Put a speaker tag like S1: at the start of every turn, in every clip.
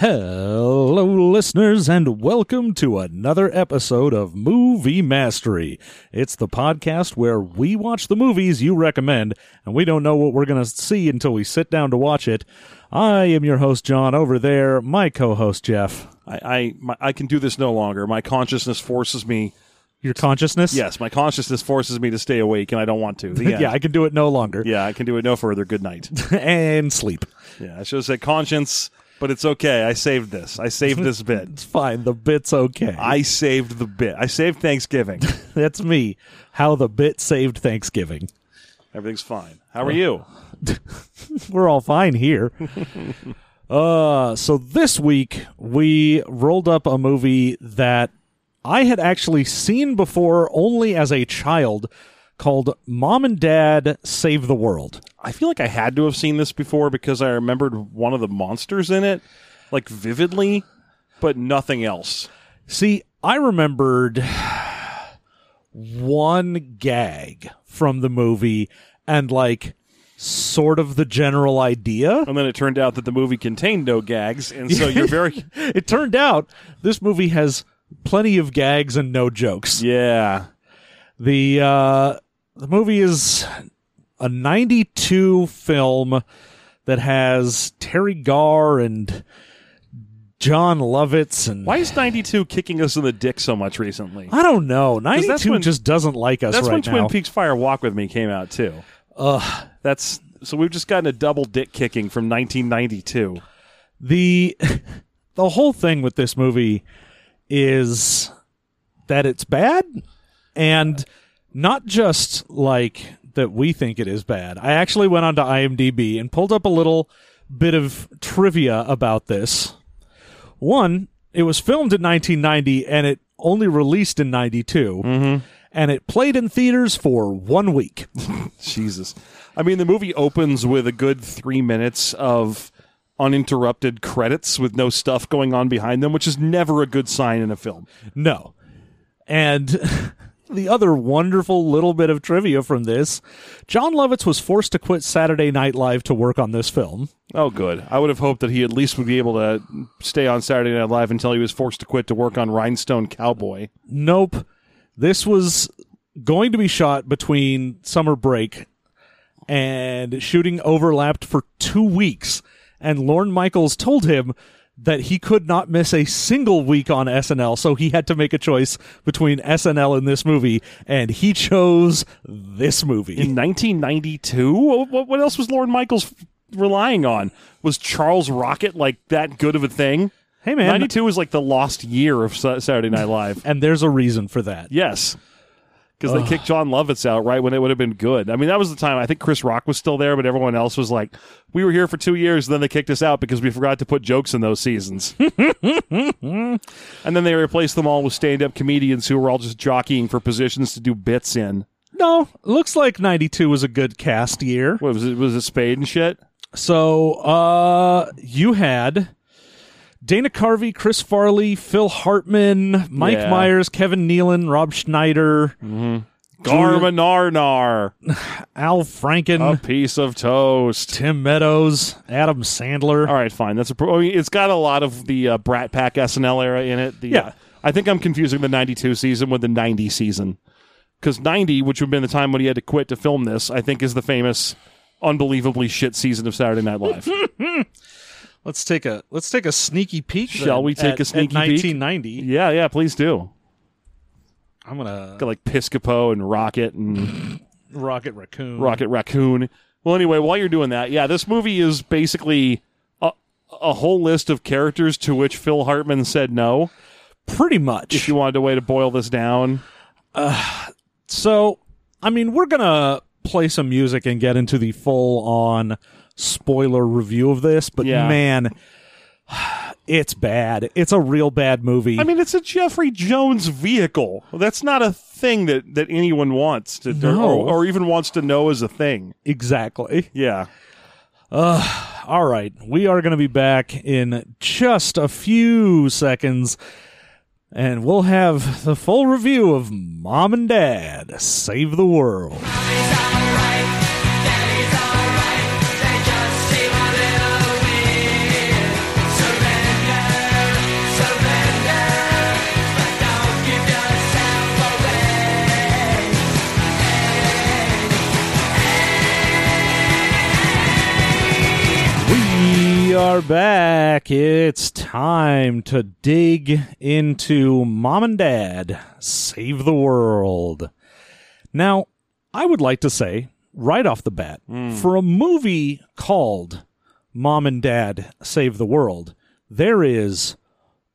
S1: Hello, listeners, and welcome to another episode of Movie Mastery. It's the podcast where we watch the movies you recommend, and we don't know what we're going to see until we sit down to watch it. I am your host, John, over there, my co host, Jeff.
S2: I I, my, I can do this no longer. My consciousness forces me.
S1: Your consciousness?
S2: Yes, my consciousness forces me to stay awake, and I don't want to.
S1: Yeah, I can do it no longer.
S2: yeah, I can do it no further. Good night.
S1: and sleep.
S2: Yeah, I should have said conscience, but it's okay. I saved this. I saved this bit.
S1: It's fine. The bit's okay.
S2: I saved the bit. I saved Thanksgiving.
S1: That's me. How the bit saved Thanksgiving.
S2: Everything's fine. How are you?
S1: we're all fine here. uh, so this week we rolled up a movie that I had actually seen before only as a child called Mom and Dad Save the World.
S2: I feel like I had to have seen this before because I remembered one of the monsters in it, like vividly, but nothing else.
S1: See, I remembered one gag from the movie and like sort of the general idea.
S2: And then it turned out that the movie contained no gags, and so you're very
S1: It turned out this movie has plenty of gags and no jokes.
S2: yeah.
S1: The uh, the movie is a '92 film that has Teri Garr and Jon Lovitz and
S2: Why is 92 kicking us in the dick so much recently?
S1: I don't know.
S2: that's
S1: '92
S2: when-
S1: just doesn't like us
S2: That's
S1: right
S2: when Twin
S1: now.
S2: Peaks Fire Walk with Me came out too.
S1: Ugh.
S2: That's so we've just gotten a double dick kicking from 1992.
S1: the the whole thing with this movie is that it's bad and not just like that we think it is bad. I actually went onto IMDb and pulled up a little bit of trivia about this. One, it was filmed in 1990 and it only released in 92. Mm-hmm. And it played in theaters for one week.
S2: Jesus. I mean, the movie opens with a good three minutes of uninterrupted credits with no stuff going on behind them, which is never a good sign in a film.
S1: No. And the other wonderful little bit of trivia from this Jon Lovitz was forced to quit Saturday Night Live to work on this film.
S2: Oh, good. I would have hoped that he at least would be able to stay on Saturday Night Live until he was forced to quit to work on Rhinestone Cowboy.
S1: Nope. This was going to be shot between summer break and shooting overlapped for two weeks. And Lorne Michaels told him that he could not miss a single week on SNL, so he had to make a choice between SNL and this movie, and he chose this movie.
S2: In 1992? What, what else was Lorne Michaels relying on? Was Charles Rocket like that good of a thing?
S1: Hey man,
S2: 92 was like the lost year of Saturday Night Live.
S1: and there's a reason for that.
S2: yes. Because they kicked Jon Lovitz out right when it would have been good. I mean, that was the time. I think Chris Rock was still there, but everyone else was like, we were here for two years, and then they kicked us out because we forgot to put jokes in those seasons. and then they replaced them all with stand up comedians who were all just jockeying for positions to do bits in.
S1: No, looks like 92 was a good cast year.
S2: What was it? Was it Spade and shit?
S1: So, uh, you had Dana Carvey, Chris Farley, Phil Hartman, Mike
S2: Yeah.
S1: Myers, Kevin Nealon, Rob Schneider,
S2: Garmanar,
S1: Al Franken,
S2: a piece of toast.
S1: Tim Meadows, Adam Sandler.
S2: All right, fine. That's a. Pro- I mean, it's got a lot of the uh, Brat Pack SNL era in it. The,
S1: Yeah.
S2: uh, I think I'm confusing the '92 season with the '90 season because '90, which would have been the time when he had to quit to film this, I think is the famous, unbelievably shit season of Saturday Night Live.
S1: Let's take a let's take a sneaky peek.
S2: Shall
S1: then
S2: we take
S1: at-
S2: a sneaky
S1: at
S2: peek?
S1: 1990.
S2: yeah, yeah, please do.
S1: I'm gonna
S2: Got like Piscopo and Rocket and
S1: Rocket Raccoon.
S2: Rocket Raccoon. Well, anyway, while you're doing that, yeah, this movie is basically a, a whole list of characters to which Phil Hartman said no.
S1: pretty much.
S2: If you wanted a way to boil this down, uh,
S1: So, I mean, we're going to play some music and get into the full on spoiler review of this, but
S2: Yeah.
S1: man, it's bad. It's a real bad movie.
S2: I mean, it's a Jeffrey Jones vehicle. That's not a thing that, that anyone wants to,
S1: No.
S2: or, or even wants to know as a thing.
S1: exactly.
S2: Yeah.
S1: All right. We are going to be back in just a few seconds, and we'll have the full review of Mom and Dad Save the World.
S3: Daddy's alright,
S1: are back. It's time to dig into Mom and Dad Save the World. Now, I would like to say, right off the bat, hmm. for a movie called Mom and Dad Save the World, there is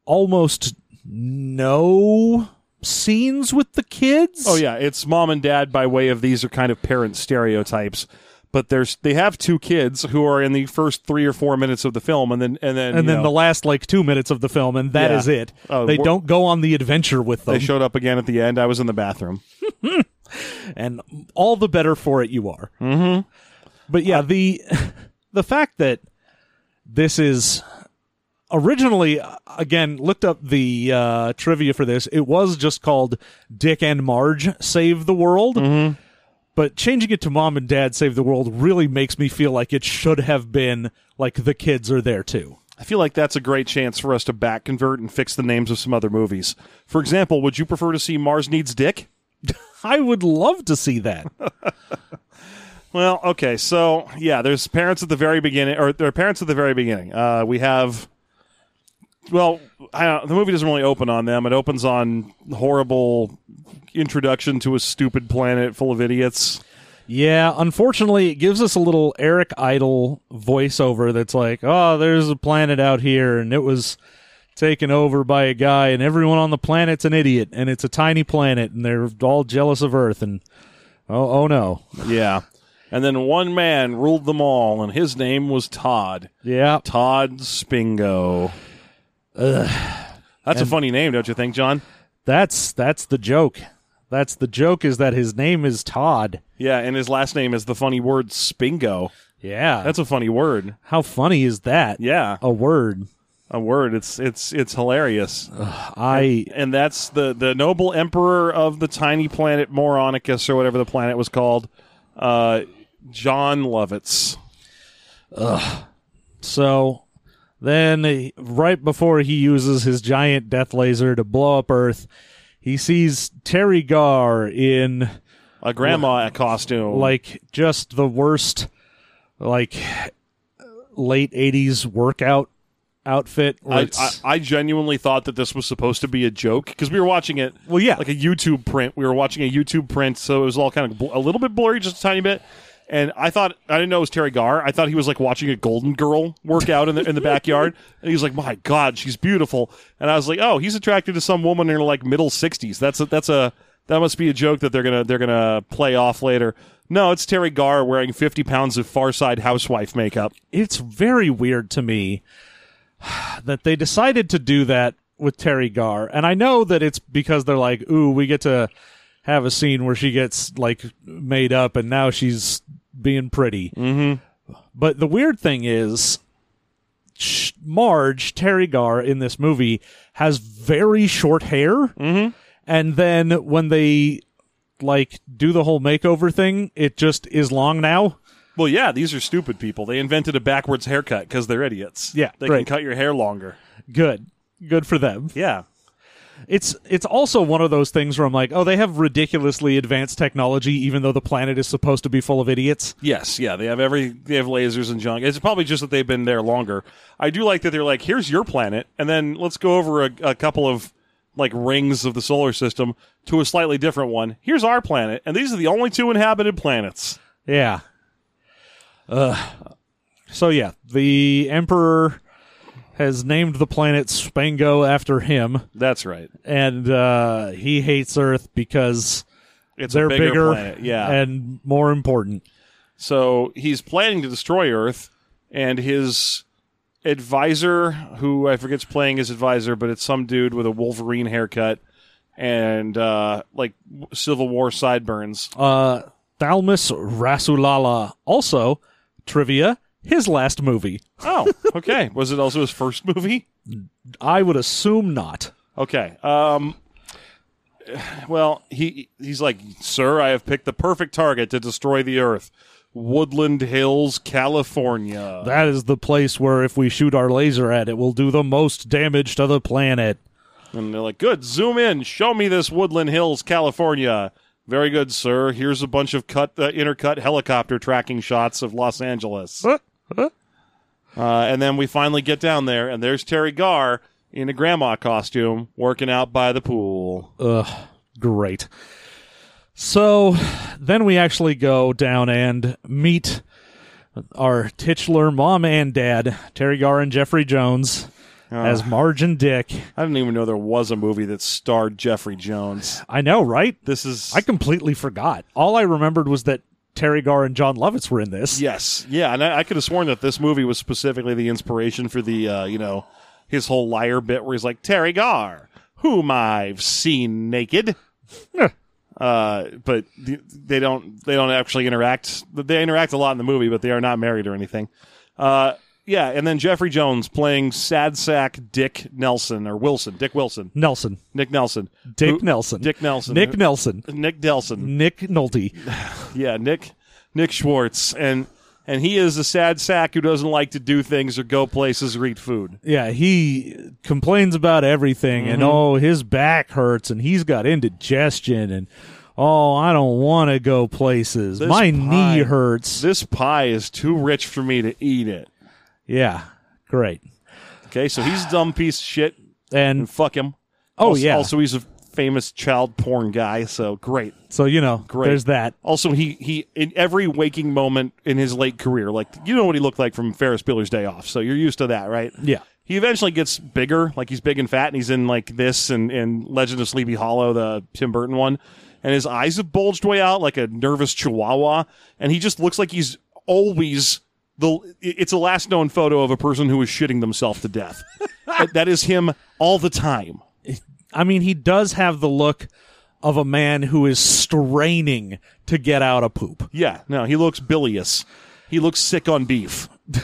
S1: almost no scenes with the kids.
S2: Oh yeah, it's mom and dad by way of these are kind of parent stereotypes. But there's they have two kids who are in the first three or four minutes of the film, and then and then
S1: and then
S2: know,
S1: the last like two minutes of the film, and that
S2: Yeah.
S1: is it.
S2: Oh,
S1: they don't go on the adventure with them,
S2: they showed up again at the end. I was in the bathroom.
S1: and all the better for it you are. Mm-hmm. But yeah, the the fact that this is originally uh, again looked up the uh, trivia for this. It was just called Dick and Marge Save the World. But changing it to Mom and Dad Save the World really makes me feel like it should have been like the kids are there too.
S2: I feel like that's a great chance for us to back convert and fix the names of some other movies. For example, would you prefer to see Mars Needs Dick?
S1: I would love to see that.
S2: Well, okay, so yeah, there's parents at the very beginning, or there are parents at the very beginning. Uh, we have, well, I don't, the movie doesn't really open on them. It opens on horrible introduction to a stupid planet full of idiots.
S1: Yeah, unfortunately, it gives us a little Eric Idle voiceover that's like, oh, there's a planet out here, and it was taken over by a guy, and everyone on the planet's an idiot, and it's a tiny planet, and they're all jealous of Earth, and oh, oh no.
S2: Yeah, and then one man ruled them all, and his name was Todd.
S1: Yeah,
S2: Todd Spingo. Ugh. That's a funny name, don't you think, John?
S1: that's that's the joke. That's the joke is that his name is Todd.
S2: Yeah, and his last name is the funny word Spingo.
S1: Yeah,
S2: That's a funny word.
S1: how funny is that?
S2: Yeah,
S1: a word.
S2: a word. It's it's it's hilarious.
S1: I
S2: and that's the the noble emperor of the tiny planet Moronicus or whatever the planet was called, uh, Jon Lovitz. Ugh.
S1: So then, right before he uses his giant death laser to blow up Earth, he sees Teri Garr in
S2: A grandma costume,
S1: like just the worst, like late '80s workout outfit.
S2: I, I, I genuinely thought that this was supposed to be a joke because we were watching it.
S1: Well, yeah.
S2: like a YouTube print. We were watching a YouTube print, so it was all kind of bl- a little bit blurry, just a tiny bit. And I thought I didn't know it was Teri Garr. I thought he was like watching a Golden Girl workout in the in the backyard, and he was like, "My God, she's beautiful." And I was like, "Oh, he's attracted to some woman in her like middle sixties. That's a, that's a that must be a joke that they're gonna they're gonna play off later." No, it's Teri Garr wearing fifty pounds of Far Side housewife makeup.
S1: it's very weird to me that they decided to do that with Teri Garr. And I know that it's because they're like, ooh, we get to have a scene where she gets like made up and now she's being pretty. Mm-hmm. But the weird thing is, Marge, Teri Garr in this movie has very short hair. Mm-hmm. And then when they like do the whole makeover thing, it just is long now.
S2: Well, yeah, these are stupid people. They invented a backwards haircut because they're idiots.
S1: Yeah,
S2: they can cut your hair longer.
S1: Good. Good for them.
S2: Yeah.
S1: It's it's also one of those things where I'm like, oh, they have ridiculously advanced technology, even though the planet is supposed to be full of idiots.
S2: Yes, yeah, they have every they have lasers and junk. It's probably just that they've been there longer. I do like that they're like, here's your planet, and then let's go over a, a couple of like rings of the solar system to a slightly different one. Here's our planet, and these are the only two inhabited planets.
S1: Yeah. Uh, so yeah, the Emperor has named the planet Spango after him,
S2: That's right.
S1: and uh, he hates Earth because
S2: It's
S1: they're
S2: a bigger, planet. Yeah.
S1: and more important.
S2: So he's planning to destroy Earth, and his advisor, who I forget's playing his advisor, but it's some dude with a Wolverine haircut and uh, like Civil War sideburns.
S1: Uh, Thalmus Rasulala, also trivia, his last movie.
S2: Oh, okay. Was it also his first movie?
S1: I would assume not.
S2: Okay. Um. Well, he he's like, sir, I have picked the perfect target to destroy the Earth. Woodland Hills, California.
S1: That is the place where if we shoot our laser at it, will do the most damage to the planet.
S2: And they're like, good, zoom in, show me this Woodland Hills, California. Very good, sir. Here's a bunch of cut, uh, intercut helicopter tracking shots of Los Angeles. Uh, and then we finally get down there, and there's Teri Garr in a grandma costume working out by the pool.
S1: Ugh, great. So then we actually go down and meet our titular mom and dad, Teri Garr and Jeffrey Jones, as Marge and Dick.
S2: I didn't even know there was a movie that starred Jeffrey Jones.
S1: I know, right?
S2: This is
S1: I completely forgot. All I remembered was that Teri Garr and Jon Lovitz were in this.
S2: yes, yeah, and I, I could have sworn that this movie was specifically the inspiration for the uh, you know his whole liar bit where he's like Teri Garr, whom I've seen naked. Uh, but th- they don't they don't actually interact. They interact a lot in the movie, but they are not married or anything. Uh, yeah, and then Jeffrey Jones playing sad sack Dick Nelson or Wilson, Dick Wilson,
S1: Nelson.
S2: Nick Nelson,
S1: Dick
S2: Who-
S1: Nelson.
S2: Dick Nelson,
S1: Nick Nelson.
S2: Nick Nelson,
S1: Nick Nolte.
S2: yeah, Nick Nick Schwartz, and and he is a sad sack who doesn't like to do things or go places or eat food.
S1: Yeah, he complains about everything and
S2: Mm-hmm.
S1: oh, his back hurts and he's got indigestion and oh, I don't want to go places.
S2: This
S1: My
S2: pie-
S1: knee hurts.
S2: This pie is too rich for me to eat it.
S1: Yeah, great.
S2: Okay, so he's a dumb piece of shit,
S1: And
S2: and fuck him.
S1: Oh,
S2: also,
S1: yeah.
S2: Also, he's a famous child porn guy, so great.
S1: so you know,
S2: Great.
S1: there's that.
S2: Also, he he in every waking moment in his late career, like you know what he looked like from Ferris Bueller's Day Off, so you're used to that, right?
S1: Yeah.
S2: He eventually gets bigger, like he's big and fat, and he's in like this and, and Legend of Sleepy Hollow, the Tim Burton one, and his eyes have bulged way out like a nervous chihuahua, and he just looks like he's always the. It's a last known photo of a person who is shitting themselves to death. That- that is him all the time.
S1: I mean, he does have the look of a man who is straining to get out a poop.
S2: Yeah, no, he looks bilious. He looks sick on beef.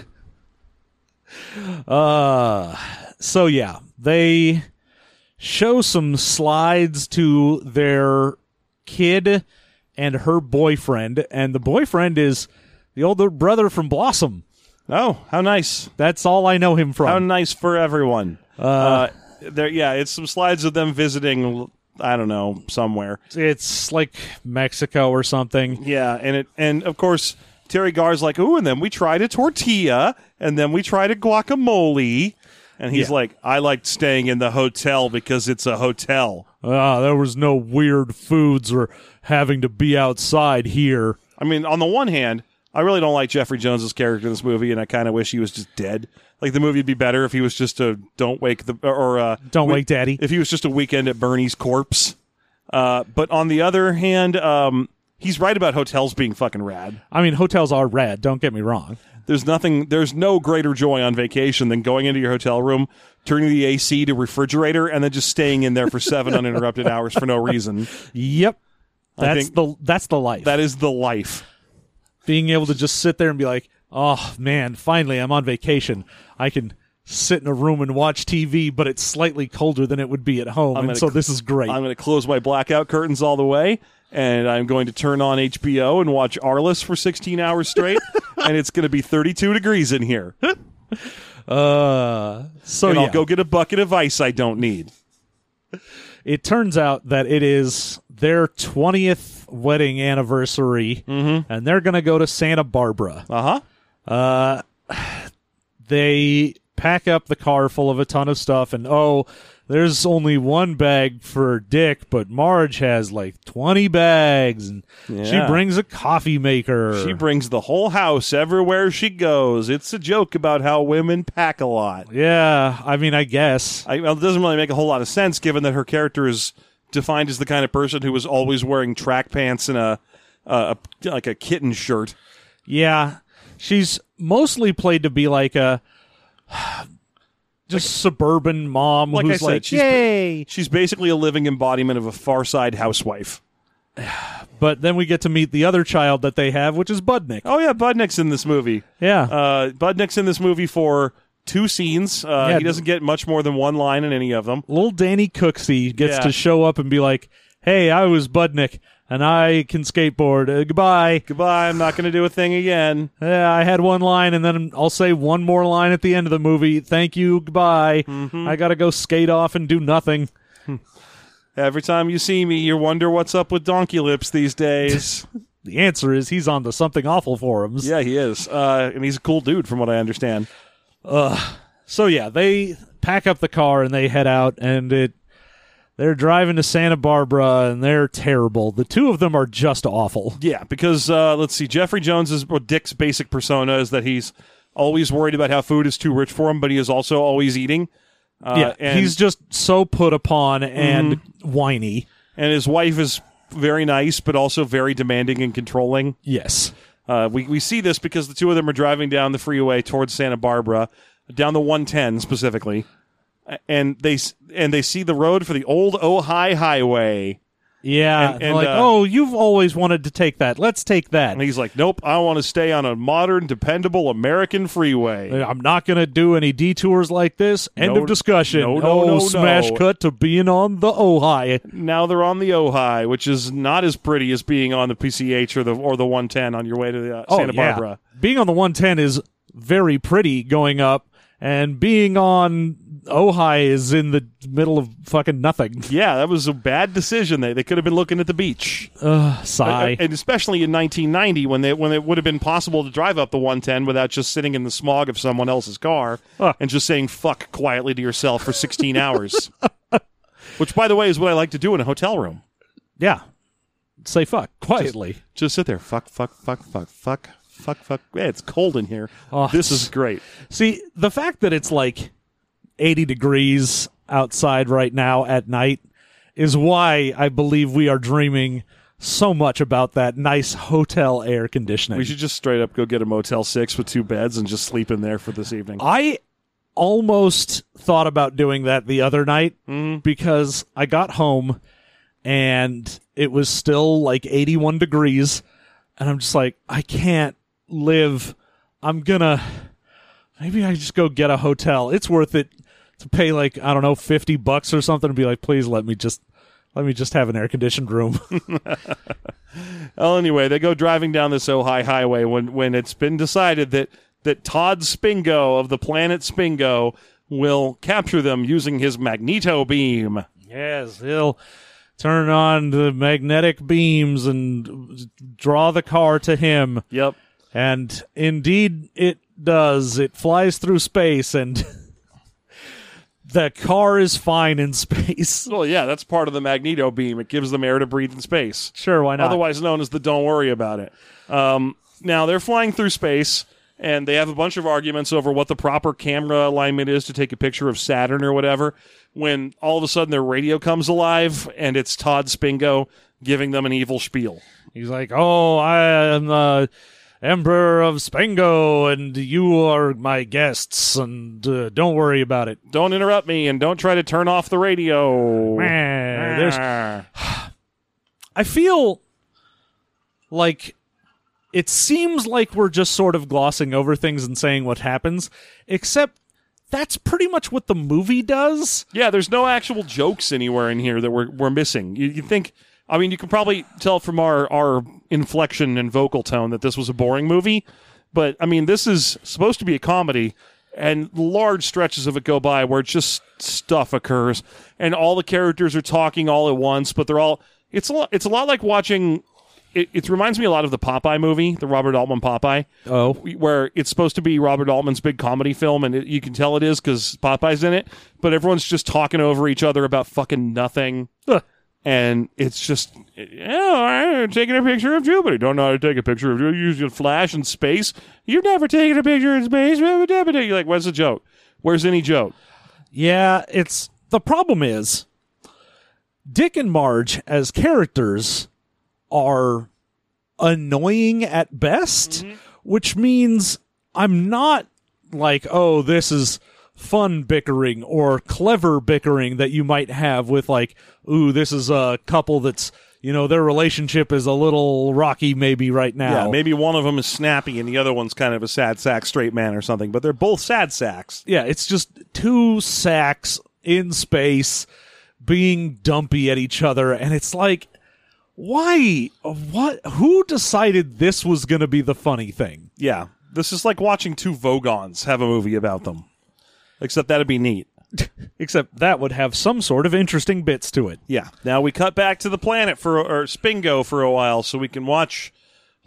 S1: Uh, so yeah, they show some slides to their kid and her boyfriend, and the boyfriend is the older brother from Blossom.
S2: Oh, how nice!
S1: That's all I know him from.
S2: How nice for everyone. Uh, there, yeah, it's some slides of them visiting. I don't know somewhere.
S1: It's like Mexico or something.
S2: Yeah, and it and of course Teri Garr's like, ooh, and then we tried a tortilla, and then we tried a guacamole, and he's
S1: Yeah.
S2: like, I liked staying in the hotel because it's a hotel.
S1: Ah, there was no weird foods or having to be outside here.
S2: I mean, on the one hand, I really don't like Jeffrey Jones's character in this movie, and I kind of wish he was just dead. Like the movie would be better if he was just a don't wake the or uh,
S1: Don't
S2: we-
S1: wake daddy.
S2: if he was just a weekend at Bernie's corpse. Uh, but on the other hand, um, he's right about hotels being fucking rad.
S1: I mean, hotels are rad. Don't get me wrong.
S2: There's nothing. There's no greater joy on vacation than going into your hotel room, turning the AC to refrigerator, and then just staying in there for seven uninterrupted hours for no reason.
S1: Yep, that's
S2: think-
S1: the that's the life.
S2: That is the life.
S1: Being able to just sit there and be like, "Oh man, finally I'm on vacation. I can sit in a room and watch TV, but it's slightly colder than it would be at home, and so
S2: cl-
S1: this is great."
S2: I'm going to close my blackout curtains all the way, and I'm going to turn on HBO and watch Arliss for 16 hours straight, and it's going to be 32 degrees in here.
S1: uh, so
S2: and
S1: yeah,
S2: I'll go get a bucket of ice I don't need.
S1: it turns out that it is their 20th wedding anniversary,
S2: Mm-hmm.
S1: and they're going to go to Santa Barbara.
S2: Uh huh.
S1: Uh, they pack up the car full of a ton of stuff, and oh, there's only one bag for Dick, but Marge has like 20 bags, and she brings a coffee maker.
S2: She brings the whole house everywhere she goes. It's a joke about how women pack a lot.
S1: yeah, I mean, I guess.
S2: I, well, it doesn't really make a whole lot of sense given that her character is defined as the kind of person who was always wearing track pants and a, a, a like a kitten shirt.
S1: Yeah, she's mostly played to be like a just suburban mom
S2: Like I said,
S1: like,
S2: she's-
S1: yay!
S2: She's basically a living embodiment of a Far Side housewife.
S1: But then we get to meet the other child that they have, which is Budnick.
S2: Oh yeah, Budnick's in this movie.
S1: Yeah,
S2: Uh, Budnick's in this movie for two scenes. Uh,
S1: Yeah.
S2: he doesn't get much more than one line in any of them.
S1: little Danny Cooksey gets
S2: Yeah.
S1: to show up and be like, "Hey, I was Budnick, and I can skateboard. Uh, goodbye."
S2: Goodbye. I'm not going to do a thing again.
S1: Yeah, I had one line, and then I'll say one more line at the end of the movie. Thank you. Goodbye.
S2: Mm-hmm.
S1: I gotta go skate off and do nothing.
S2: Every time you see me, you wonder what's up with Donkey Lips these days.
S1: The answer is he's on the something awful forums.
S2: yeah, he is, uh, and he's a cool dude, from what I understand.
S1: So yeah, they pack up the car and they head out, and it they're driving to Santa Barbara, and they're terrible. The two of them are just awful.
S2: Yeah, because uh, let's see, Jeffrey Jones is or Dick's basic persona is that he's always worried about how food is too rich for him, but he is also always eating. Uh,
S1: yeah,
S2: and,
S1: he's just so put upon and whiny.
S2: and his wife is very nice, but also very demanding and controlling.
S1: Yes.
S2: Uh, we we see this because the two of them are driving down the freeway towards Santa Barbara, down the 110 specifically, and they and they see the road for the old Ojai Highway.
S1: Yeah,
S2: And- and,
S1: like,
S2: uh,
S1: oh, you've always wanted to take that. Let's take that.
S2: And he's like, "Nope, I want to stay on a modern, dependable American freeway."
S1: I'm not going to do any detours like this. End
S2: No,
S1: of discussion.
S2: no, no,
S1: oh,
S2: no,
S1: smash
S2: no.
S1: cut to being on the Ojai.
S2: Now they're on the Ojai, which is not as pretty as being on the PCH or the or the 110 on your way to the, uh, Santa
S1: oh, yeah.
S2: Barbara.
S1: Being on the 110 is very pretty going up, and being on Ojai is in the middle of fucking nothing.
S2: Yeah, that was a bad decision. They they could have been looking at the beach.
S1: Ugh, sigh.
S2: and especially in 1990 when they when it would have been possible to drive up the 110 without just sitting in the smog of someone else's car
S1: Huh.
S2: and just saying fuck quietly to yourself for 16 hours. Which by the way is what I like to do in a hotel room.
S1: yeah. Say fuck quietly.
S2: Just sit there fuck fuck fuck fuck fuck fuck fuck. It's cold in here.
S1: Oh,
S2: this is great.
S1: See, the fact that it's like 80 degrees outside right now at night is why I believe we are dreaming so much about that nice hotel air conditioning.
S2: We should just straight up go get a Motel 6 with two beds and just sleep in there for this evening.
S1: I almost thought about doing that the other night
S2: Mm-hmm.
S1: because I got home and it was still like 81 degrees and I'm just like I can't live I'm going to maybe I just go get a hotel. It's worth it to pay like I don't know 50 bucks or something and be like please let me just let me just have an air conditioned room.
S2: Well, anyway, they go driving down this Ojai Highway when when it's been decided that that Todd Spingo of the planet Spingo will capture them using his magneto beam.
S1: Yes, he'll turn on the magnetic beams and draw the car to him.
S2: Yep.
S1: And indeed, it does. It flies through space, and the car is fine in space.
S2: Well, yeah, that's part of the magneto beam. It gives them air to breathe in space.
S1: Sure, why not?
S2: otherwise known as the "Don't worry about it." Um, now they're flying through space, and they have a bunch of arguments over what the proper camera alignment is to take a picture of Saturn or whatever. When all of a sudden their radio comes alive, and it's Todd Spingo giving them an evil spiel.
S1: He's like, "Oh, I am the Emperor of Spango, and you are my guests, and uh, don't worry about it."
S2: Don't interrupt me, and don't try to turn off the radio.
S1: There's. I feel like it seems like we're just sort of glossing over things and saying what happens, except that's pretty much what the movie does.
S2: Yeah, there's no actual jokes anywhere in here that we're we're missing. You, you think? I mean, you can probably tell from our our inflection and vocal tone that this was a boring movie, but I mean, this is supposed to be a comedy, and large stretches of it go by where just stuff occurs, and all the characters are talking all at once, but they're all. It's a lot. It's a lot like watching. It, it reminds me a lot of the Popeye movie, the Robert Altman Popeye
S1: Oh,
S2: where it's supposed to be Robert Altman's big comedy film, and it, you can tell it is because Popeye's in it, but everyone's just talking over each other about fucking nothing. And it's just, yeah, I'm taking a picture of Jupiter. Don't know how to take a picture of Jupiter. Use your flash in space. You've never taken a picture in space. You're like, where's the joke? Where's any joke?
S1: yeah. It's the problem is Dick and Marge as characters are annoying at best, mm-hmm. which means I'm not like, oh, this is fun bickering or clever bickering that you might have with like, ooh, this is a couple that's you know their relationship is a little rocky maybe right now.
S2: Yeah, maybe one of them is snappy and the other one's kind of a sad sack straight man or something, but they're both sad sacks.
S1: yeah, it's just two sacks in space being dumpy at each other, and it's like, why? What? Who decided this was going to be the funny thing?
S2: Yeah, this is like watching two Vogons have a movie about them. Except that'd be neat.
S1: Except that would have some sort of interesting bits to it.
S2: Yeah. Now we cut back to the planet for or Spingo for a while, so we can watch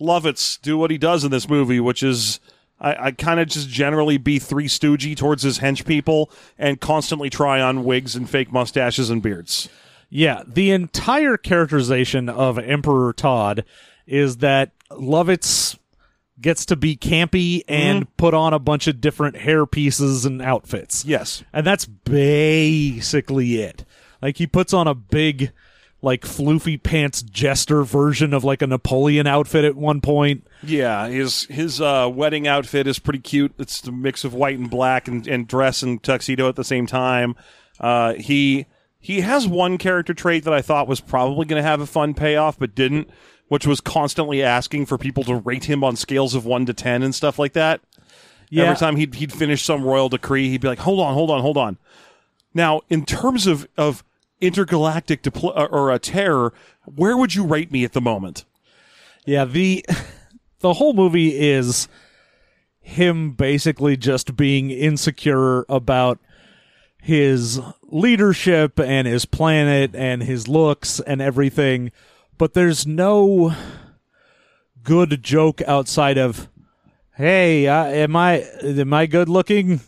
S2: Lovitz do what he does in this movie, which is I, I kind of just generally be three stoogey towards his hench people and constantly try on wigs and fake mustaches and beards.
S1: Yeah, the entire characterization of Emperor Todd is that Lovitz gets to be campy and put on a bunch of different hair pieces and outfits.
S2: Yes.
S1: And that's basically it. Like he puts on a big like floofy pants jester version of like a Napoleon outfit at one point.
S2: Yeah, his his uh, wedding outfit is pretty cute. It's the mix of white and black and, and dress and tuxedo at the same time. Uh, he he has one character trait that I thought was probably going to have a fun payoff, but didn't, which was constantly asking for people to rate him on scales of one to ten and stuff like that.
S1: Yeah.
S2: Every time he'd he'd finish some royal decree, he'd be like, "Hold on, hold on, hold on." Now, in terms of of intergalactic depl- uh, or a terror, where would you rate me at the moment?
S1: Yeah, the the whole movie is him basically just being insecure about his leadership and his planet and his looks and everything, but there's no good joke outside of hey, uh, am I am I good looking?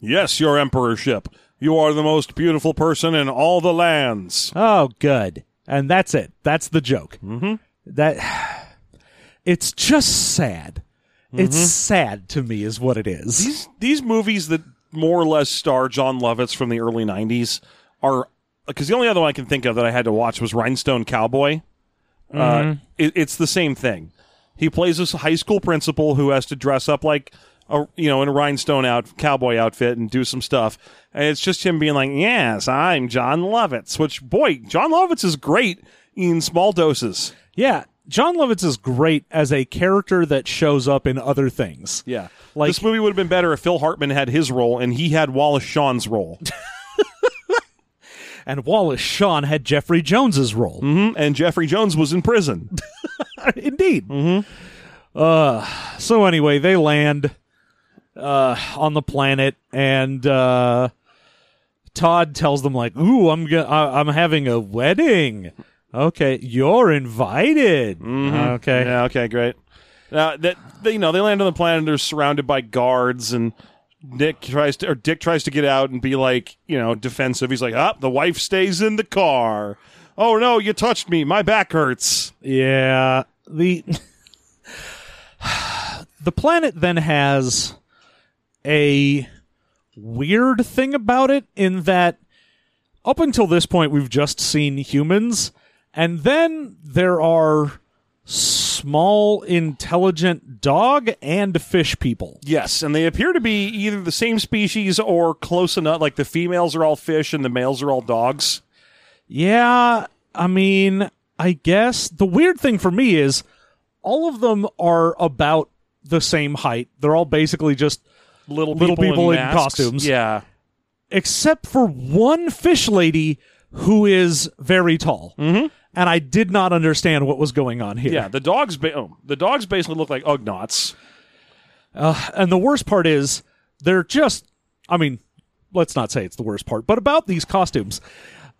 S2: Yes, your emperorship. You are the most beautiful person in all the lands.
S1: Oh, good. And that's it. That's the joke. Mm-hmm. That it's just sad. It's sad to me, is what it is.
S2: These these movies that more or less star Jon Lovitz from the early '90s are because the only other one I can think of that I had to watch was Rhinestone Cowboy. Uh, it, it's the same thing. He plays this high school principal who has to dress up like a you know in a rhinestone out cowboy outfit and do some stuff. And it's just him being like, "Yes, I'm Jon Lovitz." Which boy, Jon Lovitz is great in small doses.
S1: Yeah, Jon Lovitz is great as a character that shows up in other things.
S2: Yeah,
S1: Like-
S2: this movie would have been better if Phil Hartman had his role and he had Wallace Shawn's role.
S1: And Wallace Shawn had Jeffrey Jones's role.
S2: Mhm, and Jeffrey Jones was in prison.
S1: Indeed. Mm-hmm. Uh, so anyway, they land uh, on the planet, and uh, Todd tells them like, "Ooh, I'm go- I- I'm having a wedding." Okay, you're invited. Okay.
S2: Yeah, okay, great. Now that they, you know, they land on the planet. They're surrounded by guards, and Nick tries to, or Dick tries to get out and be like, you know, defensive. He's like, "Ah, the wife stays in the car." Oh no, you touched me. My back hurts.
S1: Yeah. The the planet then has a weird thing about it in that up until this point we've just seen humans and then there are small intelligent dog and fish people.
S2: Yes, and they appear to be either the same species or close enough. Like the females are all fish and the males are all dogs.
S1: Yeah, I mean, I guess the weird thing for me is all of them are about the same height. They're all basically just
S2: Little
S1: Little
S2: people,
S1: people in costumes.
S2: Yeah,
S1: except for one fish lady who is very tall. Mm-hmm. And I did not understand what was going on here.
S2: yeah. The dogs, ba- oh, the dogs basically look like Ugnaughts.
S1: And the worst part is they're just, I mean, let's not say it's the worst part, but about these costumes.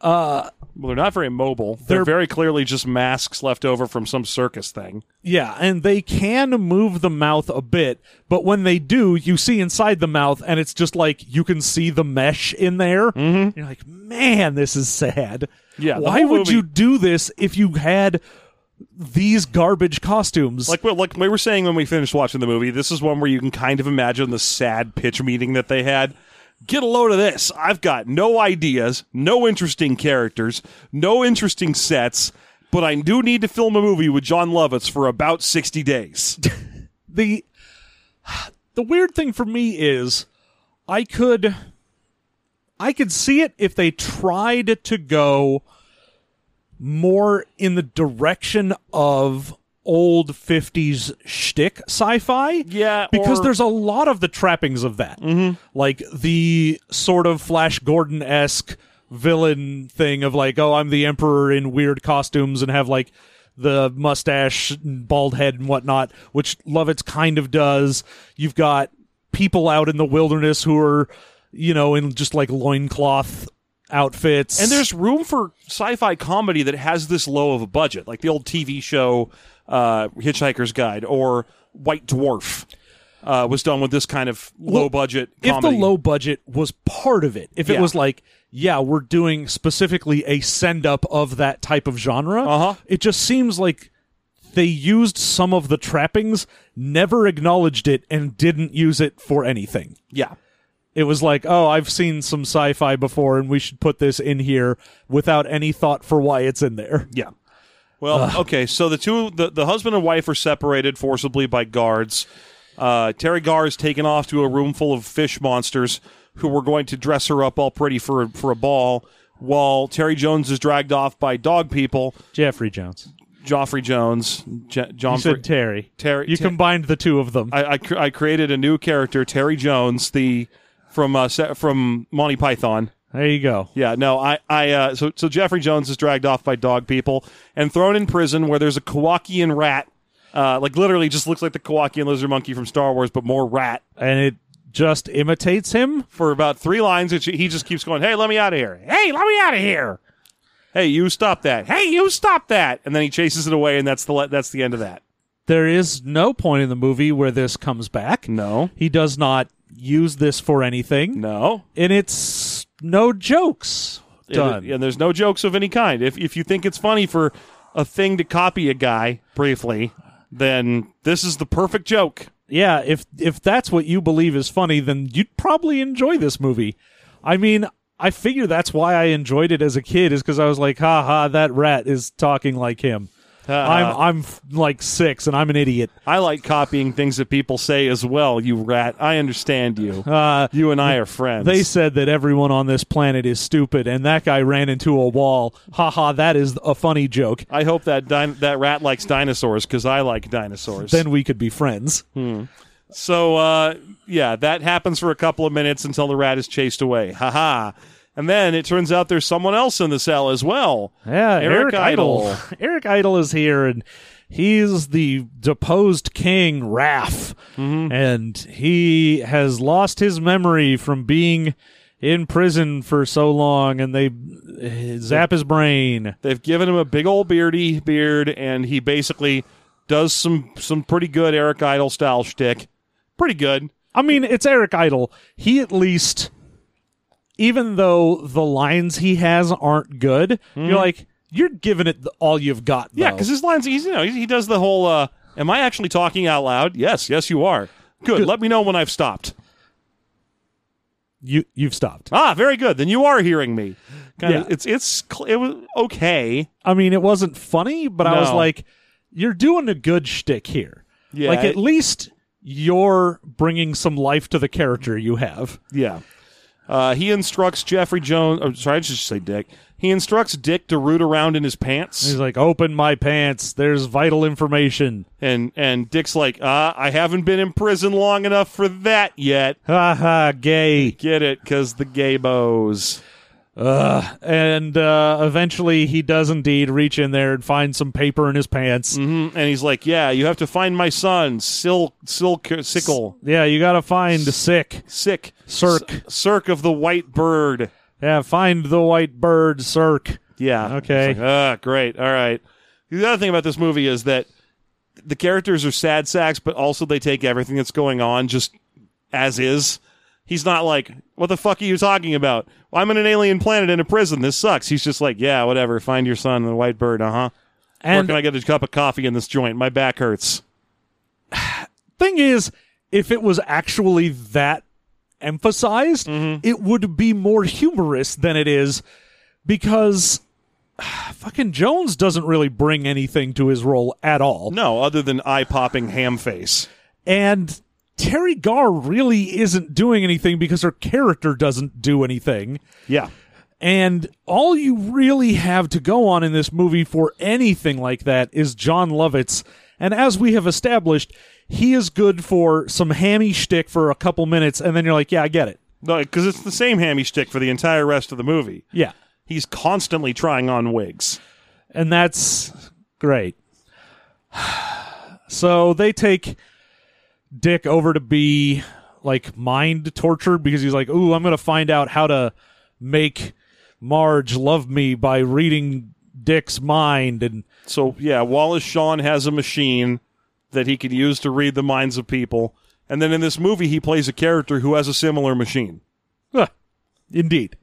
S2: Well, they're not very mobile. They're,
S1: They're-
S2: very clearly just masks left over from some circus thing.
S1: Yeah, and they can move the mouth a bit, but when they do, you see inside the mouth, and it's just like you can see the mesh in there. Mm-hmm. You're like, man, this is sad.
S2: Yeah,
S1: why would
S2: movie-
S1: you do this if you had these garbage costumes?
S2: Like, well, like we were saying when we finished watching the movie, this is one where you can kind of imagine the sad pitch meeting that they had. Get a load of this. I've got no ideas, no interesting characters, no interesting sets, but I do need to film a movie with Jon Lovitz for about 60 days.
S1: the the weird thing for me is I could I could see it if they tried to go more in the direction of old 50s shtick sci-fi.
S2: Yeah,
S1: Because
S2: or-
S1: there's a lot of the trappings of that. Mm-hmm. Like the sort of Flash Gordon-esque villain thing of like, oh, I'm the emperor in weird costumes and have like the mustache and bald head and whatnot, which Lovitz kind of does. You've got people out in the wilderness who are, you know, in just like loincloth outfits.
S2: And there's room for sci-fi comedy that has this low of a budget, like the old TV show uh, Hitchhiker's Guide or White Dwarf. uh, was done with this kind of low budget
S1: if the low budget was part of it, if it
S2: Yeah.
S1: was like, yeah, we're doing specifically a send up of that type of genre,
S2: Uh-huh.
S1: it just seems like they used some of the trappings, never acknowledged it, and didn't use it for anything.
S2: yeah.
S1: It was like, oh, I've seen some sci fi before, and we should put this in here without any thought for why it's in there.
S2: Yeah. Well, okay. So the two, the, the husband and wife are separated forcibly by guards. Uh, Teri Garr is taken off to a room full of fish monsters who were going to dress her up all pretty for for a ball. While Terry Jones is dragged off by dog people,
S1: Jeffrey Jones.
S2: Joffrey Jones, J- John.
S1: You said Terry.
S2: Terry-
S1: You
S2: Ter-
S1: combined the two of them.
S2: I, I, cr- I created a new character, Terry Jones, the from uh, from Monty Python.
S1: There you go.
S2: Yeah, no, I, I, uh, so, so Jeffrey Jones is dragged off by dog people and thrown in prison where there's a Kowakian rat, uh, like literally just looks like the Kowakian lizard monkey from Star Wars, but more rat.
S1: And it just imitates him.
S2: For about three lines, it, he just keeps going, "Hey, let me out of here! Hey, let me out of here! Hey, you stop that! Hey, you stop that!" And then he chases it away, and that's the that's the end of that.
S1: There is no point in the movie where this comes back.
S2: No,
S1: He does not use this for anything.
S2: no,
S1: And it's no jokes done.
S2: And, and there's no jokes of any kind. If if you think it's funny for a thing to copy a guy briefly, then this is the perfect joke.
S1: yeah, if if that's what you believe is funny, then you'd probably enjoy this movie. I mean, I figure that's why I enjoyed it as a kid is because I was like, ha ha, that rat is talking like him. I'm I'm f- like six and I'm an idiot.
S2: I like copying things that people say as well, you rat. I understand you.
S1: Uh,
S2: you and I are friends.
S1: they said that everyone on this planet is stupid, and that guy ran into a wall. Ha ha, that is a funny joke.
S2: I hope that din- that rat likes dinosaurs because I like dinosaurs.
S1: Then we could be friends.
S2: so uh, yeah, that happens for a couple of minutes until the rat is chased away. Ha ha. And then it turns out there's someone else in the cell as well.
S1: Yeah,
S2: Eric
S1: Eric, Idle. Eric Idle is here, and he's the deposed king, Raph, mm-hmm. and he has lost his memory from being in prison for so long, and they zap his brain.
S2: They've given him a big old beardy beard, and he basically does some some pretty good Eric Idle style shtick. Pretty good.
S1: I mean, it's Eric Idle. He at least, even though the lines he has aren't good, you're like, you're giving it the- all you've got.
S2: Yeah, because his lines, he's, you know, he, he does the whole, uh, am I actually talking out loud? Yes, yes, you are. Good. Let me know when I've stopped.
S1: you you've stopped.
S2: Ah, very good. Then you are hearing me. Kind
S1: Yeah.
S2: it's, it's, it was okay.
S1: I mean, it wasn't funny, but I was like, you're doing a good shtick here.
S2: Yeah,
S1: like at least you're bringing some life to the character you have.
S2: Yeah. Uh, he instructs Jeffrey Jones, or sorry, I should say Dick. He instructs Dick to root around in his pants.
S1: He's like, open my pants. There's vital information.
S2: And, and Dick's like, uh, I haven't been in prison long enough for that yet.
S1: Ha ha, gay.
S2: Get it? Because the gay bows.
S1: And uh, eventually he does indeed reach in there and find some paper in his pants.
S2: Mhm. And he's like, "Yeah, you have to find my son, Sil, Sil, Sickle,
S1: Yeah, you got to find sick.
S2: Sick,
S1: Cirque.
S2: S- Cirque of the White Bird."
S1: Yeah, find the white bird, Cirque.
S2: Yeah.
S1: Okay.
S2: Like, ah, great. All right. The other thing about this movie is that the characters are sad sacks, but also they take everything that's going on just as is. He's not like, "What the fuck are you talking about? Well, I'm in an alien planet in a prison. This sucks." He's just like, "Yeah, whatever. Find your son, the white bird. Uh huh. Where
S1: And
S2: can I get a cup of coffee in this joint? My back hurts."
S1: thing is, if it was actually that emphasized, it would be more humorous than it is because fucking Jones doesn't really bring anything to his role at all.
S2: No, other than eye popping ham face.
S1: And Teri Garr really isn't doing anything because her character doesn't do anything.
S2: Yeah.
S1: And all you really have to go on in this movie for anything like that is Jon Lovitz. And as we have established, he is good for some hammy shtick for a couple minutes, and then you're like, yeah, I get it.
S2: No, because it's the same hammy shtick for the entire rest of the movie.
S1: Yeah.
S2: He's constantly trying on wigs.
S1: And that's great. So they take Dick over to be like mind tortured because he's like, "Ooh, I'm going to find out how to make Marge love me by reading Dick's mind." And
S2: So yeah, Wallace Shawn has a machine that he can use to read the minds of people, And then in this movie, he plays a character who has a similar machine.
S1: Huh. Indeed.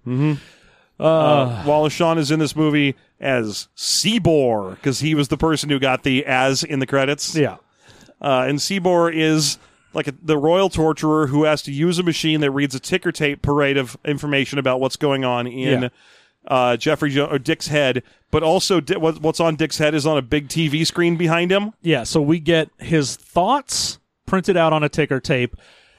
S2: Uh, Wallace Shawn is in this movie as Seabor because he was the person who got the as in the credits.
S1: Yeah.
S2: Uh, and Sibor is like a, the royal torturer who has to use a machine that reads a ticker tape parade of information about what's going on in
S1: Yeah.
S2: uh, Jeffrey jo- or Dick's head, but also Di- what, what's on Dick's head is on a big TV screen behind him.
S1: Yeah, so we get his thoughts printed out on a ticker tape